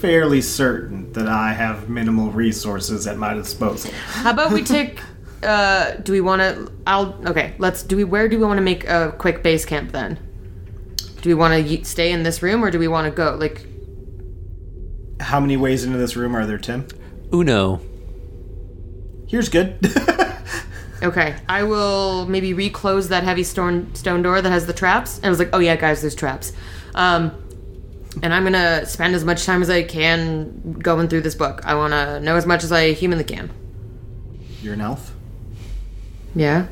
fairly certain that I have minimal resources at my disposal. How about we take? Uh, do we want to? I'll. Okay. Let's. Do we? Where do we want to make a quick base camp then? Do we want to stay in this room or do we want to go? Like, How many ways into this room are there, Tim? Uno. Here's good. Okay, I will maybe reclose that heavy stone stone door that has the traps. And I was like, oh yeah, guys, there's traps. Um, and I'm gonna spend as much time as I can going through this book. I want to know as much as I humanly can. You're an elf. Yeah.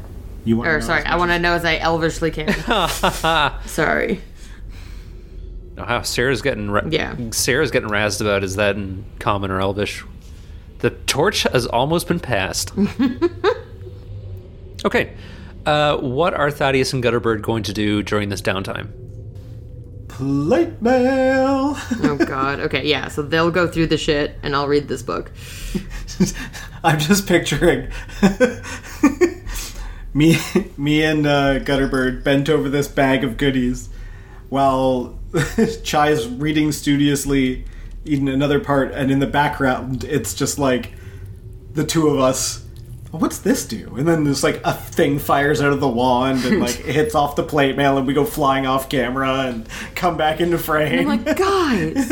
You want? Or sorry, I want to know as I elvishly can. sorry. Oh, how Sarah's getting ra- Yeah. Sarah's getting razzed about is that in common or elvish. The torch has almost been passed. okay. Uh, what are Thaddeus and Gutterbird going to do during this downtime? Plate mail. Oh God. Okay, yeah. So they'll go through the shit, and I'll read this book. I'm just picturing me, me and uh, Gutterbird bent over this bag of goodies, while Chai's reading studiously in another part, and in the background, it's just like the two of us. What's this do? And then there's like a thing fires out of the wand and like hits off the plate mail, and we go flying off camera and come back into frame. I'm like, guys,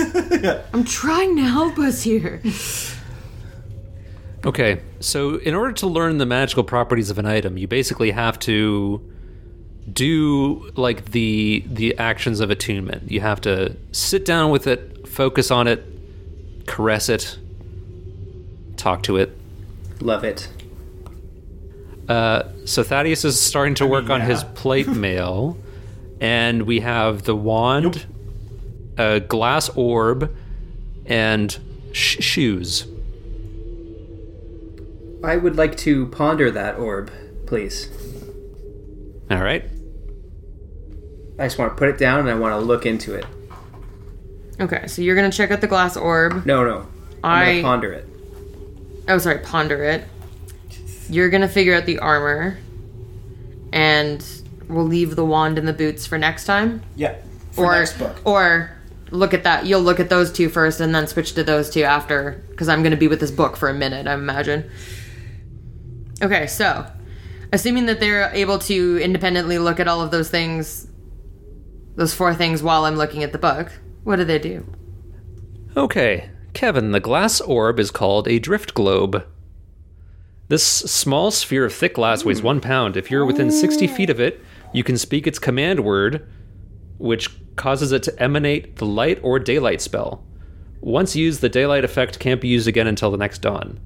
I'm trying to help us here. Okay, so in order to learn the magical properties of an item, you basically have to do like the the actions of attunement. You have to sit down with it, focus on it, caress it, talk to it. Love it. Uh, so Thaddeus is starting to work on yeah. his plate mail, and we have the wand, a glass orb, and sh- shoes. I would like to ponder that orb, please. All right. I just want to put it down and I want to look into it. Okay, so you're gonna check out the glass orb. No, no. I'm I- gonna ponder it. Oh, sorry, ponder it. You're gonna figure out the armor, and we'll leave the wand and the boots for next time. yeah, for or next book. or look at that. You'll look at those two first, and then switch to those two after, because I'm gonna be with this book for a minute. I imagine. Okay, so assuming that they're able to independently look at all of those things, those four things while I'm looking at the book, what do they do? Okay, Kevin, the glass orb is called a drift globe. This small sphere of thick glass weighs one pound. If you're within 60 feet of it, you can speak its command word, which causes it to emanate the light or daylight spell. Once used, the daylight effect can't be used again until the next dawn.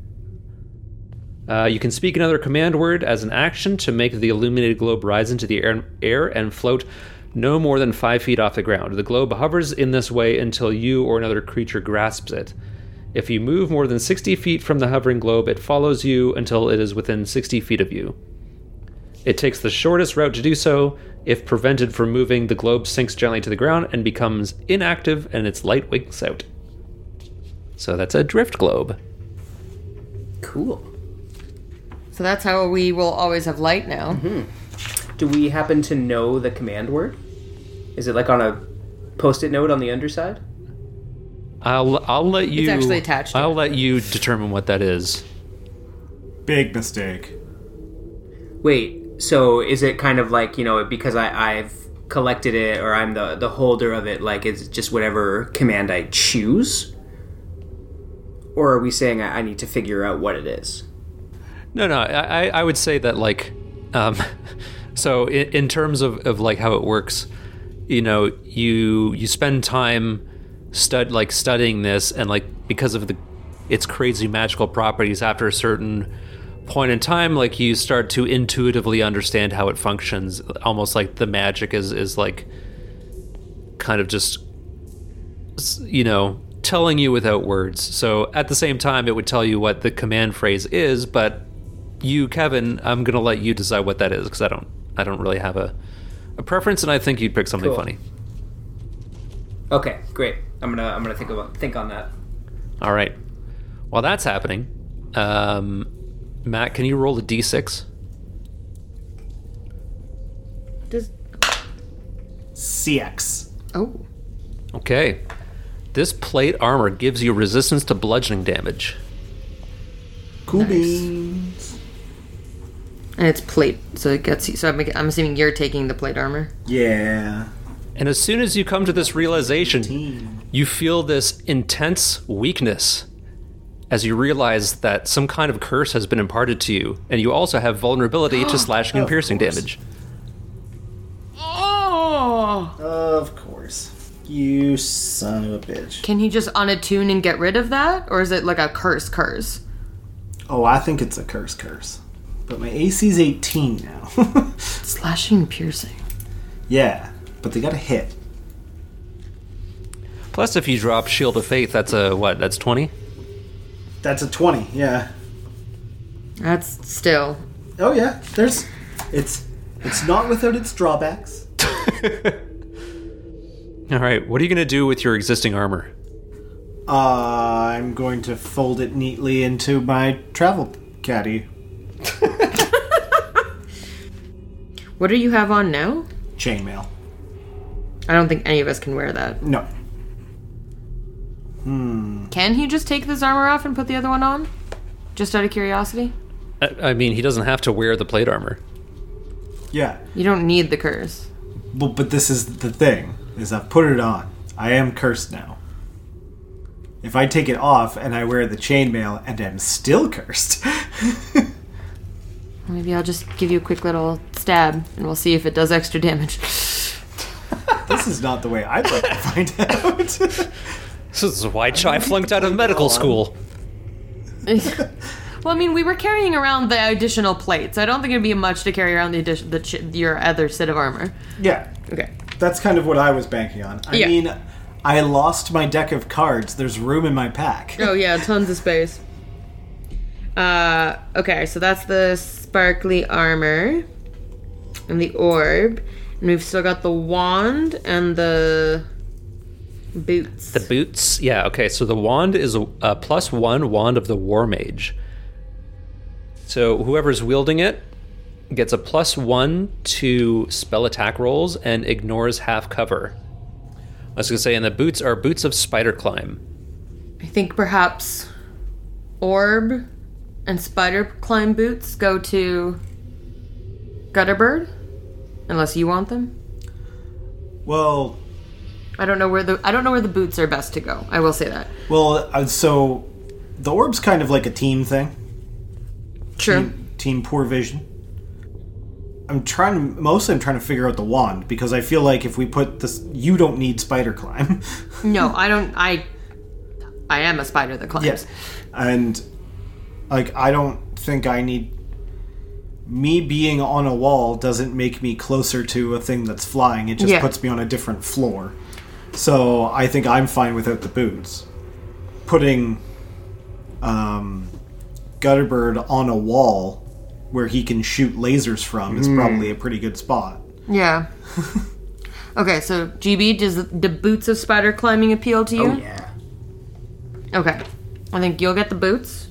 Uh, you can speak another command word as an action to make the illuminated globe rise into the air, air and float no more than five feet off the ground. The globe hovers in this way until you or another creature grasps it. If you move more than 60 feet from the hovering globe, it follows you until it is within 60 feet of you. It takes the shortest route to do so. If prevented from moving, the globe sinks gently to the ground and becomes inactive, and its light winks out. So that's a drift globe. Cool. So that's how we will always have light now. Mm-hmm. Do we happen to know the command word? Is it like on a post-it note on the underside? I'll I'll let you. It's actually attached to I'll it. let you determine what that is. Big mistake. Wait, so is it kind of like you know because I I've collected it or I'm the the holder of it? Like it's just whatever command I choose, or are we saying I, I need to figure out what it is? No, no. I, I- I would say that like, um, so in, in terms of, of like how it works, you know, you you spend time stud like studying this, and like because of the its crazy magical properties, after a certain point in time, like you start to intuitively understand how it functions, almost like the magic is is like kind of just you know telling you without words. So at the same time it would tell you what the command phrase is but you kevin i'm gonna let you decide what that is because i don't i don't really have a, a preference and i think you'd pick something Cool. funny Okay, great. I'm gonna I'm gonna think about think on that. all right while that's happening um, matt can you roll a d6 Does CX. oh okay this plate armor gives you resistance to bludgeoning damage Cool beans. And it's plate, so it gets you. So I'm, I'm assuming you're taking the plate armor. Yeah. And as soon as you come to this realization, you feel this intense weakness as you realize that some kind of curse has been imparted to you, and you also have vulnerability to slashing and piercing course. damage. Oh! Of course. You son of a bitch. Can he just unattune and get rid of that? Or is it like a curse curse? Oh, I think it's a curse curse. But my AC's 18 now. Slashing and piercing. yeah, but they got a hit. Plus, if you drop Shield of Faith, that's a what? That's 20? That's a 20, yeah. That's still. Oh yeah, there's it's it's not without its drawbacks. All right, what are you going to do with your existing armor? Uh, I'm going to fold it neatly into my travel caddy What do you have on now? chainmail. I don't think any of us can wear that. No. Hmm. Can he just take this armor off and put the other one on? Just out of curiosity? I, I mean, he doesn't have to wear the plate armor. Yeah. You don't need the curse. Well, but this is the thing: is I've put it on. I am cursed now. If I take it off and I wear the chainmail and am still cursed, Maybe I'll just give you a quick little stab and we'll see if it does extra damage. this is not the way I'd like to find out. This is why Chai flunked out of medical school. well, I mean, we were carrying around the additional plates. I don't think it'd be much to carry around the addition, the ch- your other set of armor. yeah, Okay. that's kind of what I was banking on. I Yeah. mean, I lost my deck of cards. There's room in my pack. Oh yeah, tons of space. Uh, okay, so that's the sparkly armor and the orb, and we've still got the wand and the boots. The boots, yeah, okay. So the wand is a, a plus one wand of the War Mage. So whoever's wielding it gets a plus one to spell attack rolls and ignores half cover. I was gonna say, and the boots are boots of spider climb. I think perhaps orb and spider climb boots go to Gutterbird, unless you want them. Well, I don't know where the I don't know where the boots are best to go. I will say that. well, uh, so the orb's kind of like a team thing. True. Team, team poor vision. I'm trying to mostly I'm trying to figure out the wand because I feel like if we put this you don't need spider climb. No, I don't. I I am a spider that climbs. yes. And like I don't think I need me being on a wall doesn't make me closer to a thing that's flying. It just Yeah. puts me on a different floor. So I think I'm fine without the boots. Putting um, Gutterbird on a wall where he can shoot lasers from is probably a pretty good spot. Yeah. okay, so GB, does the, the boots of spider climbing appeal to you? Oh yeah. Okay. I think you'll get the boots.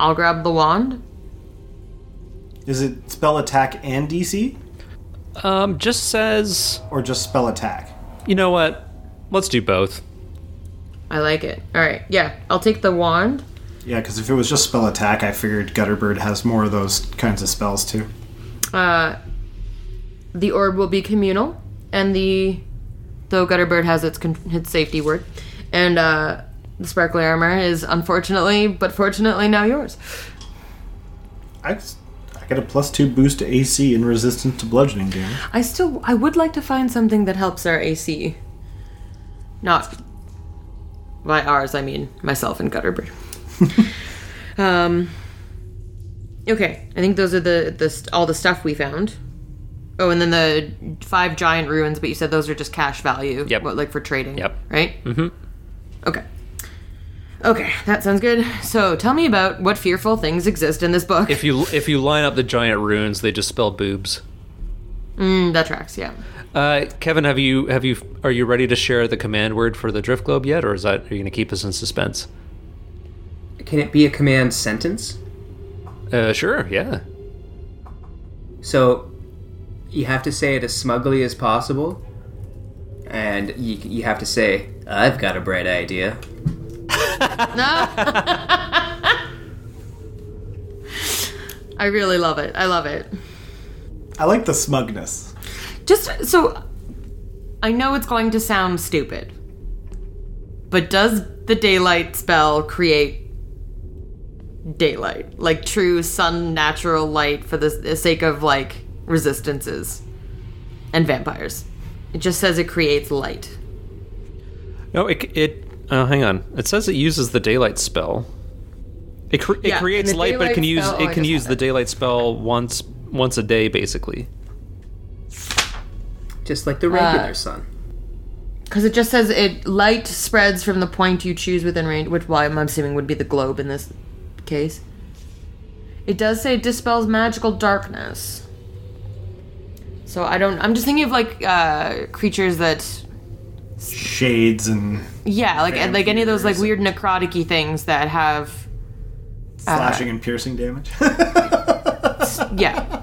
I'll grab the wand. Is it spell attack and DC Um, just says, or just spell attack? you know what? Let's do both. I like it. All right. Yeah, I'll take the wand. Yeah, because if it was just spell attack, I figured Gutterbird has more of those kinds of spells too. Uh, the orb will be communal, and the though Gutterbird has its con- its safety word, and uh, the sparkly armor is unfortunately, but fortunately now yours. I, I get a plus two boost to AC and resistance to bludgeoning damage. I still I would like to find something that helps our AC. Not by ours, I mean myself and Gutterbird. um. Okay, I think those are the the st- all the stuff we found. Oh, and then the five giant runes, but you said those are just cash value. Yep. What, like for trading. Yep. Right. Mm-hmm. Okay. Okay, that sounds good. So, tell me about what fearful things exist in this book. If you if you line up the giant runes, they just spell boobs. Mm, that tracks. Yeah. Uh, Kevin, have you have you are you ready to share the command word for the drift globe yet, or is that are you going to keep us in suspense? Can it be a command sentence? Uh, sure, yeah. So you have to say it as smugly as possible, and you, you have to say, "I've got a bright idea." I really love it. I love it. I like the smugness. Just so I know it's going to sound stupid, but does the daylight spell create daylight? Like true sun natural light for the, the sake of like resistances and vampires? It just says it creates light. No, it it. Oh, hang on. It says it uses the daylight spell. It, cre- Yeah, it creates and the light, but it can daylight use spell- oh, it I can use the it. daylight spell once once a day, basically. Just like the regular Uh, sun. Because it just says it light spreads from the point you choose within range, which why I'm assuming would be the globe in this case. It does say it dispels magical darkness. So I don't. I'm just thinking of like uh, creatures that, Shades and yeah, like like any of those like weird necrotic things that have, slashing and piercing damage. yeah,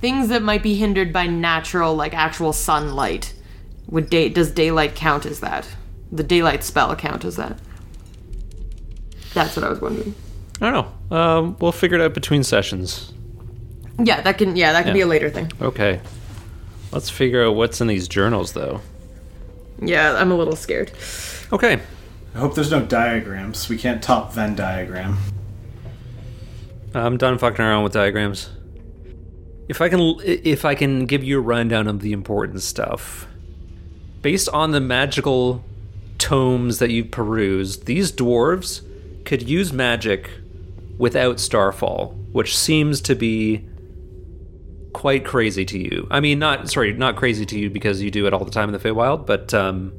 things that might be hindered by natural like actual sunlight. Would day does daylight count as that? The daylight spell count as that? That's what I was wondering. I don't know. Um, we'll figure it out between sessions. Yeah, that can yeah, that can be a later thing. Okay. Let's figure out what's in these journals, though. Yeah, I'm a little scared. Okay. I hope there's no diagrams. We can't top Venn diagram. I'm done fucking around with diagrams. If I can, if I can give you a rundown of the important stuff, based on the magical tomes that you've perused, these dwarves could use magic without Starfall, which seems to be quite crazy to you. I mean, not sorry, not crazy to you because you do it all the time in the Feywild, but um,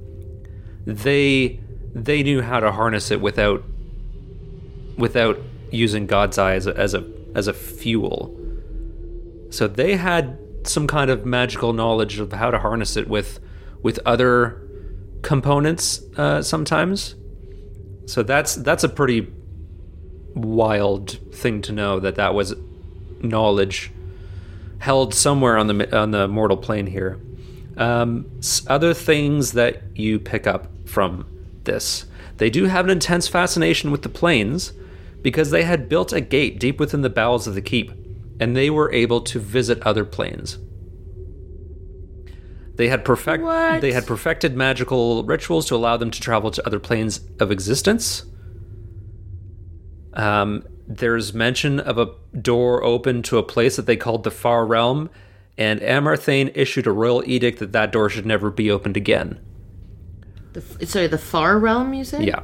they they knew how to harness it without without using God's eye as a, as a as a fuel. So they had some kind of magical knowledge of how to harness it with with other components uh, sometimes. So that's that's a pretty wild thing to know that that was knowledge held somewhere on the on the mortal plane here. Um, other things that you pick up from this, they do have an intense fascination with the planes because they had built a gate deep within the bowels of the keep, and they were able to visit other planes. They had perfect What? they had perfected magical rituals to allow them to travel to other planes of existence. Um, there's mention of a door open to a place that they called the Far Realm, and Amarthane issued a royal edict that that door should never be opened again. The, sorry, the far realm you say? Yeah.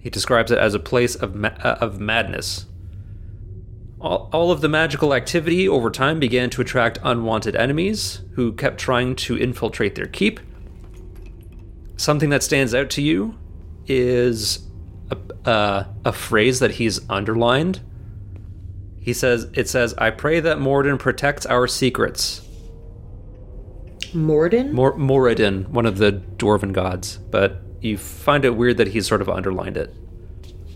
He describes it as a place of ma- uh, of madness. All, all of the magical activity over time began to attract unwanted enemies who kept trying to infiltrate their keep. Something that stands out to you is uh, a phrase that he's underlined. He says, "It says, I pray that Morden protects our secrets." Morden? Mor- Moradin, one of the dwarven gods, but you find it weird that he's sort of underlined it.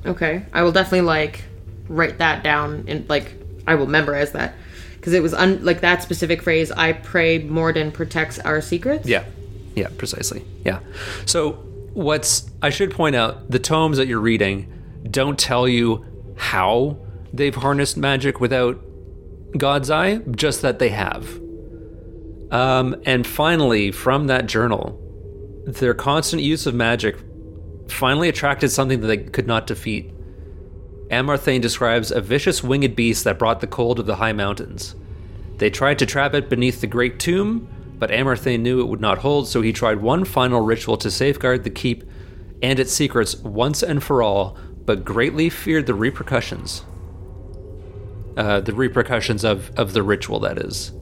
okay. I will definitely like write that down and like I will memorize that. Because it was un- like that specific phrase, I pray Morden protects our secrets. Yeah, yeah, precisely. Yeah. So, what's I should point out the tomes that you're reading don't tell you how they've harnessed magic without God's eye, just that they have. Um, and finally, from that journal, their constant use of magic finally attracted something that they could not defeat. Amarthane describes a vicious winged beast that brought the cold of the high mountains. They tried to trap it beneath the great tomb, but Amarthane knew it would not hold, so he tried one final ritual to safeguard the keep and its secrets once and for all, but greatly feared the repercussions. Uh, the repercussions of, of the ritual, that is.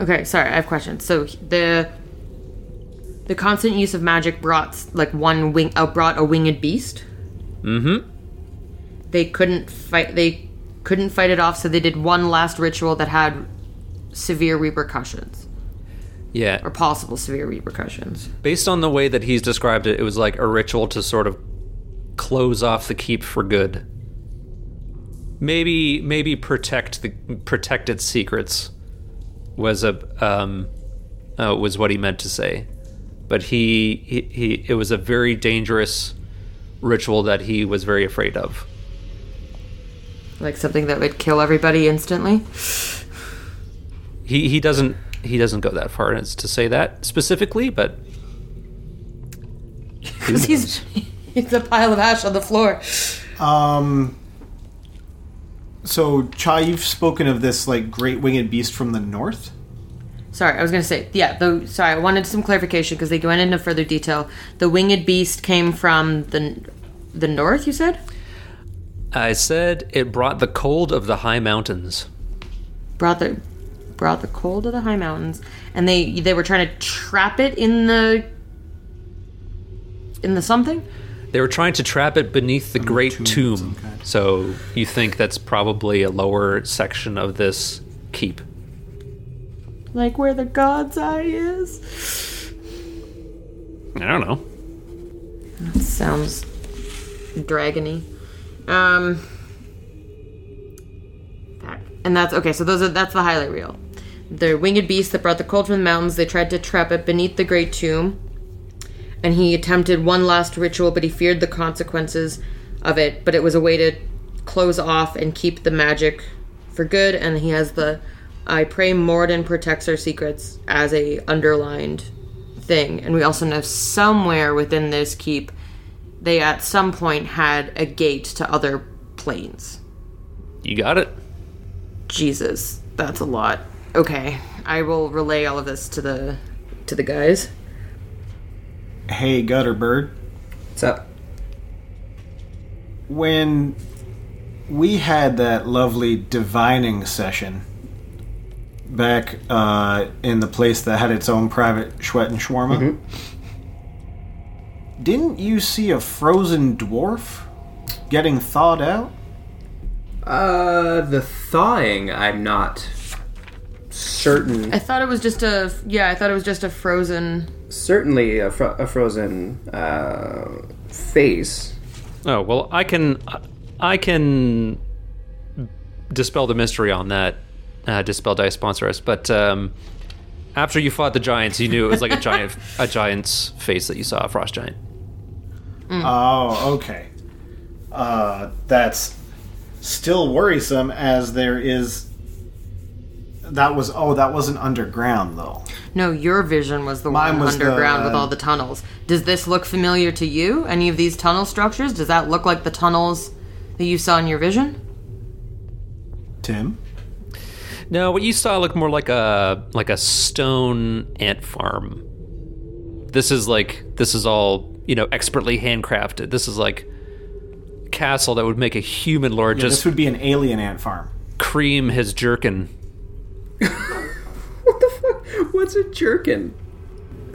Okay, sorry, I have questions. So the the constant use of magic brought like one wing uh, brought a winged beast. Mm-hmm. They couldn't fight. They couldn't fight it off, so they did one last ritual that had severe repercussions Yeah. or possible severe repercussions. Based on the way that he's described it, it was like a ritual to sort of close off the keep for good. Maybe maybe protect the protect its secrets was a um uh, was what he meant to say. But he, he he it was a very dangerous ritual that he was very afraid of. Like something that would kill everybody instantly. He he doesn't he doesn't go that far as to say that specifically, but who He's knows? it's a pile of ash on the floor. Um. So, Chai, you've spoken of this like great winged beast from the north. Sorry, I was gonna say yeah. Though sorry, I wanted some clarification because they went into further detail. The winged beast came from the the north. You said I said it brought the cold of the high mountains. brought the brought the cold of the high mountains, and they they were trying to trap it in the in the something. They were trying to trap it beneath the great tomb tomb. of. So you think that's probably a lower section of this keep? Like where the god's eye is. I don't know. Sounds dragony. Um that- and that's okay, so those are that's the highlight reel. The winged beast that brought the cold from the mountains, they tried to trap it beneath the great tomb. And he attempted one last ritual, but he feared the consequences of it. But it was a way to close off and keep the magic for good. And he has the I pray Morden protects our secrets as a underlined thing. And we also know somewhere within this keep they at some point had a gate to other planes. You got it. Jesus, that's a lot. Okay, I will relay all of this to the to the guys. Hey, Gutterbird. What's up? When we had that lovely divining session back uh, in the place that had its own private Schwet and Shawarma, didn't you see a frozen dwarf getting thawed out? Uh, the thawing, I'm not certain. I thought it was just a yeah. I thought it was just a frozen. Certainly a, fro- a frozen uh, face. Oh well, I can I can dispel the mystery on that. Uh, dispel dice sponsor us, but um, after you fought the giants, you knew it was like a giant a giant's face that you saw, a frost giant. Oh, okay. Uh, that's still worrisome as there is. That was oh, that wasn't underground though. No, your vision was the Mine one was underground the- with all the tunnels. Does this look familiar to you? Any of these tunnel structures? Does that look like the tunnels that you saw in your vision? Tim. No, what you saw looked more like a like a stone ant farm. This is like this is all you know expertly handcrafted. This is like a castle that would make a human lord Yeah, just this would be an alien ant farm. cream his jerkin. What the fuck? What's a jerkin?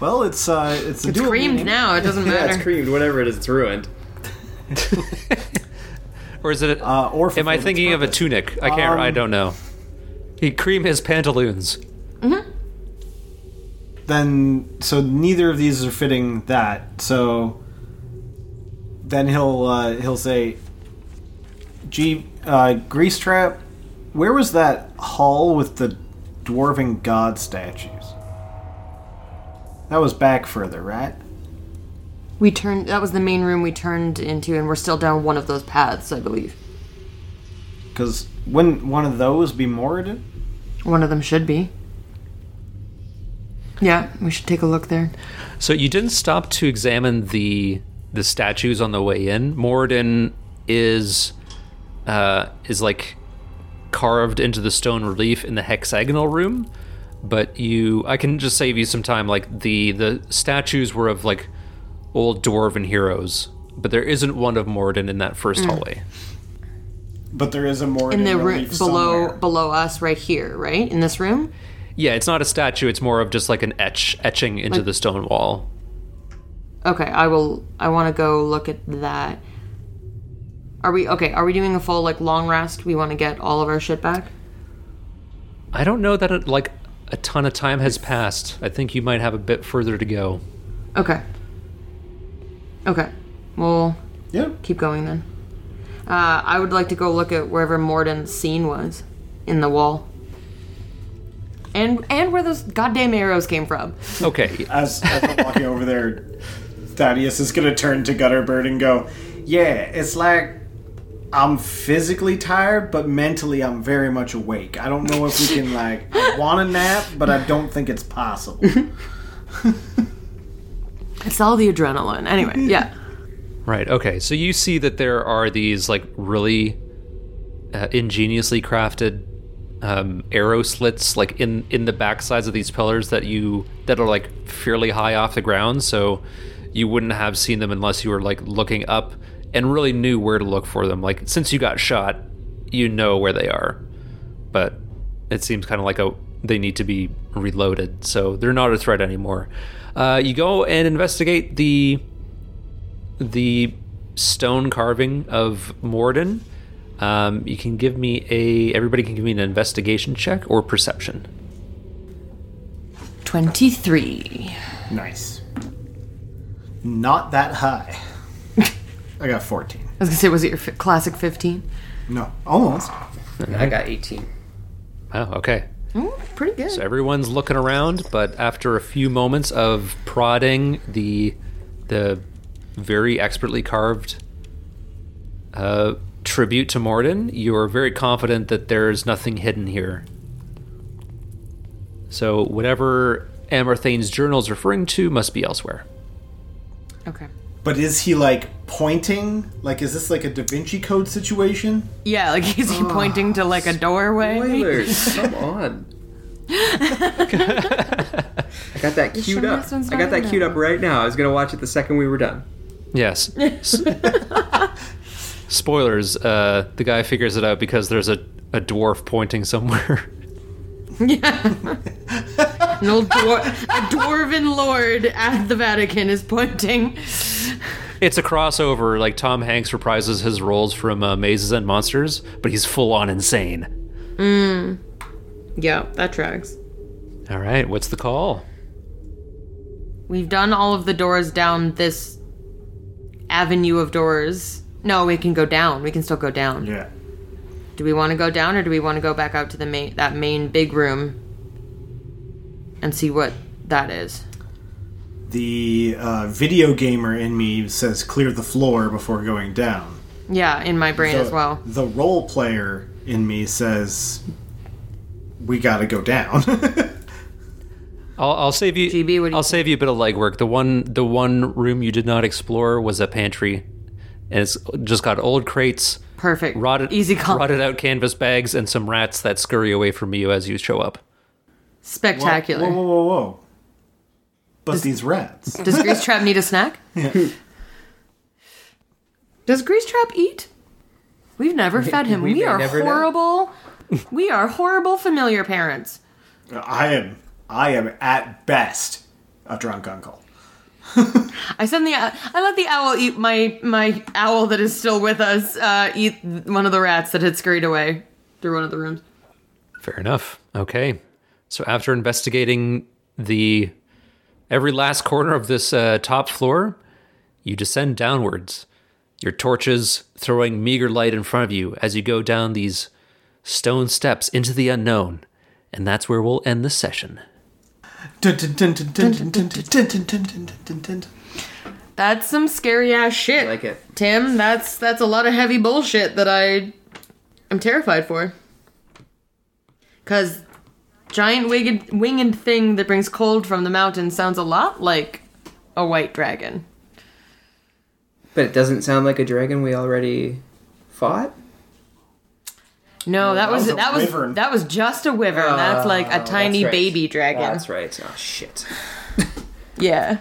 Well, it's uh, it's, a It's creamed meaning. now. It doesn't Yeah, matter. it's creamed. Whatever it is, it's ruined. Or is it? Uh, or am I fulfilled its thinking of a tunic? I can't. I Um, don't know. He cream his pantaloons. Then so neither of these are fitting that. So then he'll uh, he'll say, "Gee, uh, Grease Trap, where was that hall with the dwarven god statues? That was back further, right? We turned. That was the main room we turned into, and we're still down one of those paths, I believe. Because wouldn't one of those be Moradin? One of them should be. Yeah, we should take a look there. So you didn't stop to examine the the statues on the way in. Moradin is uh, is like carved into the stone relief in the hexagonal room, but you I can just save you some time. Like the the statues were of like old dwarven heroes, but there isn't one of Moradin in that first hmm. hallway. But there is a Moradin In the room below somewhere. below us, right here, right in this room. Yeah, it's not a statue. It's more of just like an etch etching into Like- the stone wall. Okay, I will. I want to go look at that. Are we okay? Are we doing a full like long rest? We want to get all of our shit back. I don't know that it, like a ton of time has passed. I think you might have a bit further to go. Okay. Okay. We'll Yeah. keep going then. Uh, I would like to go look at wherever Morden's scene was in the wall. And and where those goddamn arrows came from. Okay, As, as I'm walking over there, Thaddeus is going to turn to Gutterbird and go, Yeah, it's like I'm physically tired, but mentally I'm very much awake. I don't know if we can like I want a nap, but I don't think it's possible. It's all the adrenaline. Anyway, yeah. Right. Okay. So you see that there are these like really uh, ingeniously crafted um, arrow slits, like in in the back sides of these pillars that you that are like fairly high off the ground. So you wouldn't have seen them unless you were like looking up and really knew where to look for them. Like since you got shot, you know where they are, but it seems kind of like a they need to be reloaded, so they're not a threat anymore. Uh, you go and investigate the the stone carving of Morden. Um, you can give me a. Everybody can give me an investigation check or perception. 23. nice. Not that high. I got 14. I was gonna say, was it your fi- classic 15? No, almost. I got 18. Oh, okay. Ooh, pretty good. So everyone's looking around, but after a few moments of prodding the the very expertly carved uh, tribute to Morden, you're very confident that there's nothing hidden here. So whatever Amarthane's journal is referring to must be elsewhere. Okay. But is he like pointing? Like, is this like a Da Vinci Code situation? Yeah, like is he pointing to like a doorway? Spoilers, come on. I got that sure queued up. this one's I got not that in queued there? up right now. I was gonna watch it the second we were done. Yes. S- Spoilers. Uh, the guy figures it out because there's a, a dwarf pointing somewhere. An old dwar- a dwarven lord at the Vatican is pointing. It's a crossover, like Tom Hanks reprises his roles from uh, Mazes and Monsters, but he's full on insane. Yeah, that tracks. All right, what's the call? We've done all of the doors down this avenue of doors. No, we can go down. We can still go down. Yeah. Do we want to go down or do we want to go back out to the main that main big room and see what that is? The uh, video gamer in me says clear the floor before going down. Yeah, in my brain The- as well. The role player in me says we gotta go down. I'll, I'll save you. GB, what do you I'll think? save you a bit of legwork. The one, the one room you did not explore was a pantry, and it's just got old crates, Perfect. rotted, Easy call. rotted out canvas bags, and some rats that scurry away from you as you show up. Spectacular. Whoa, whoa, whoa, whoa! But these rats. Does Grease Trap need a snack? Does Grease Trap eat? We've never fed him. we We, are never know. horrible. we are horrible familiar parents. I am. I am at best a drunk uncle. I send the I let the owl eat my my owl that is still with us uh, eat one of the rats that had scurried away through one of the rooms. Fair enough. Okay. So after investigating the every last corner of this uh, top floor, you descend downwards. Your torches throwing meager light in front of you as you go down these stone steps into the unknown, and that's where we'll end the session. That's some scary ass shit. I like it, Tim. That's that's a lot of heavy bullshit that I am terrified for. Cause giant winged winged thing that brings cold from the mountains sounds a lot like a white dragon. But it doesn't sound like a dragon we already fought. No, that was was a that was that was just a wyvern. that's like a Oh, tiny right. baby dragon. That's right. Oh shit. Yeah.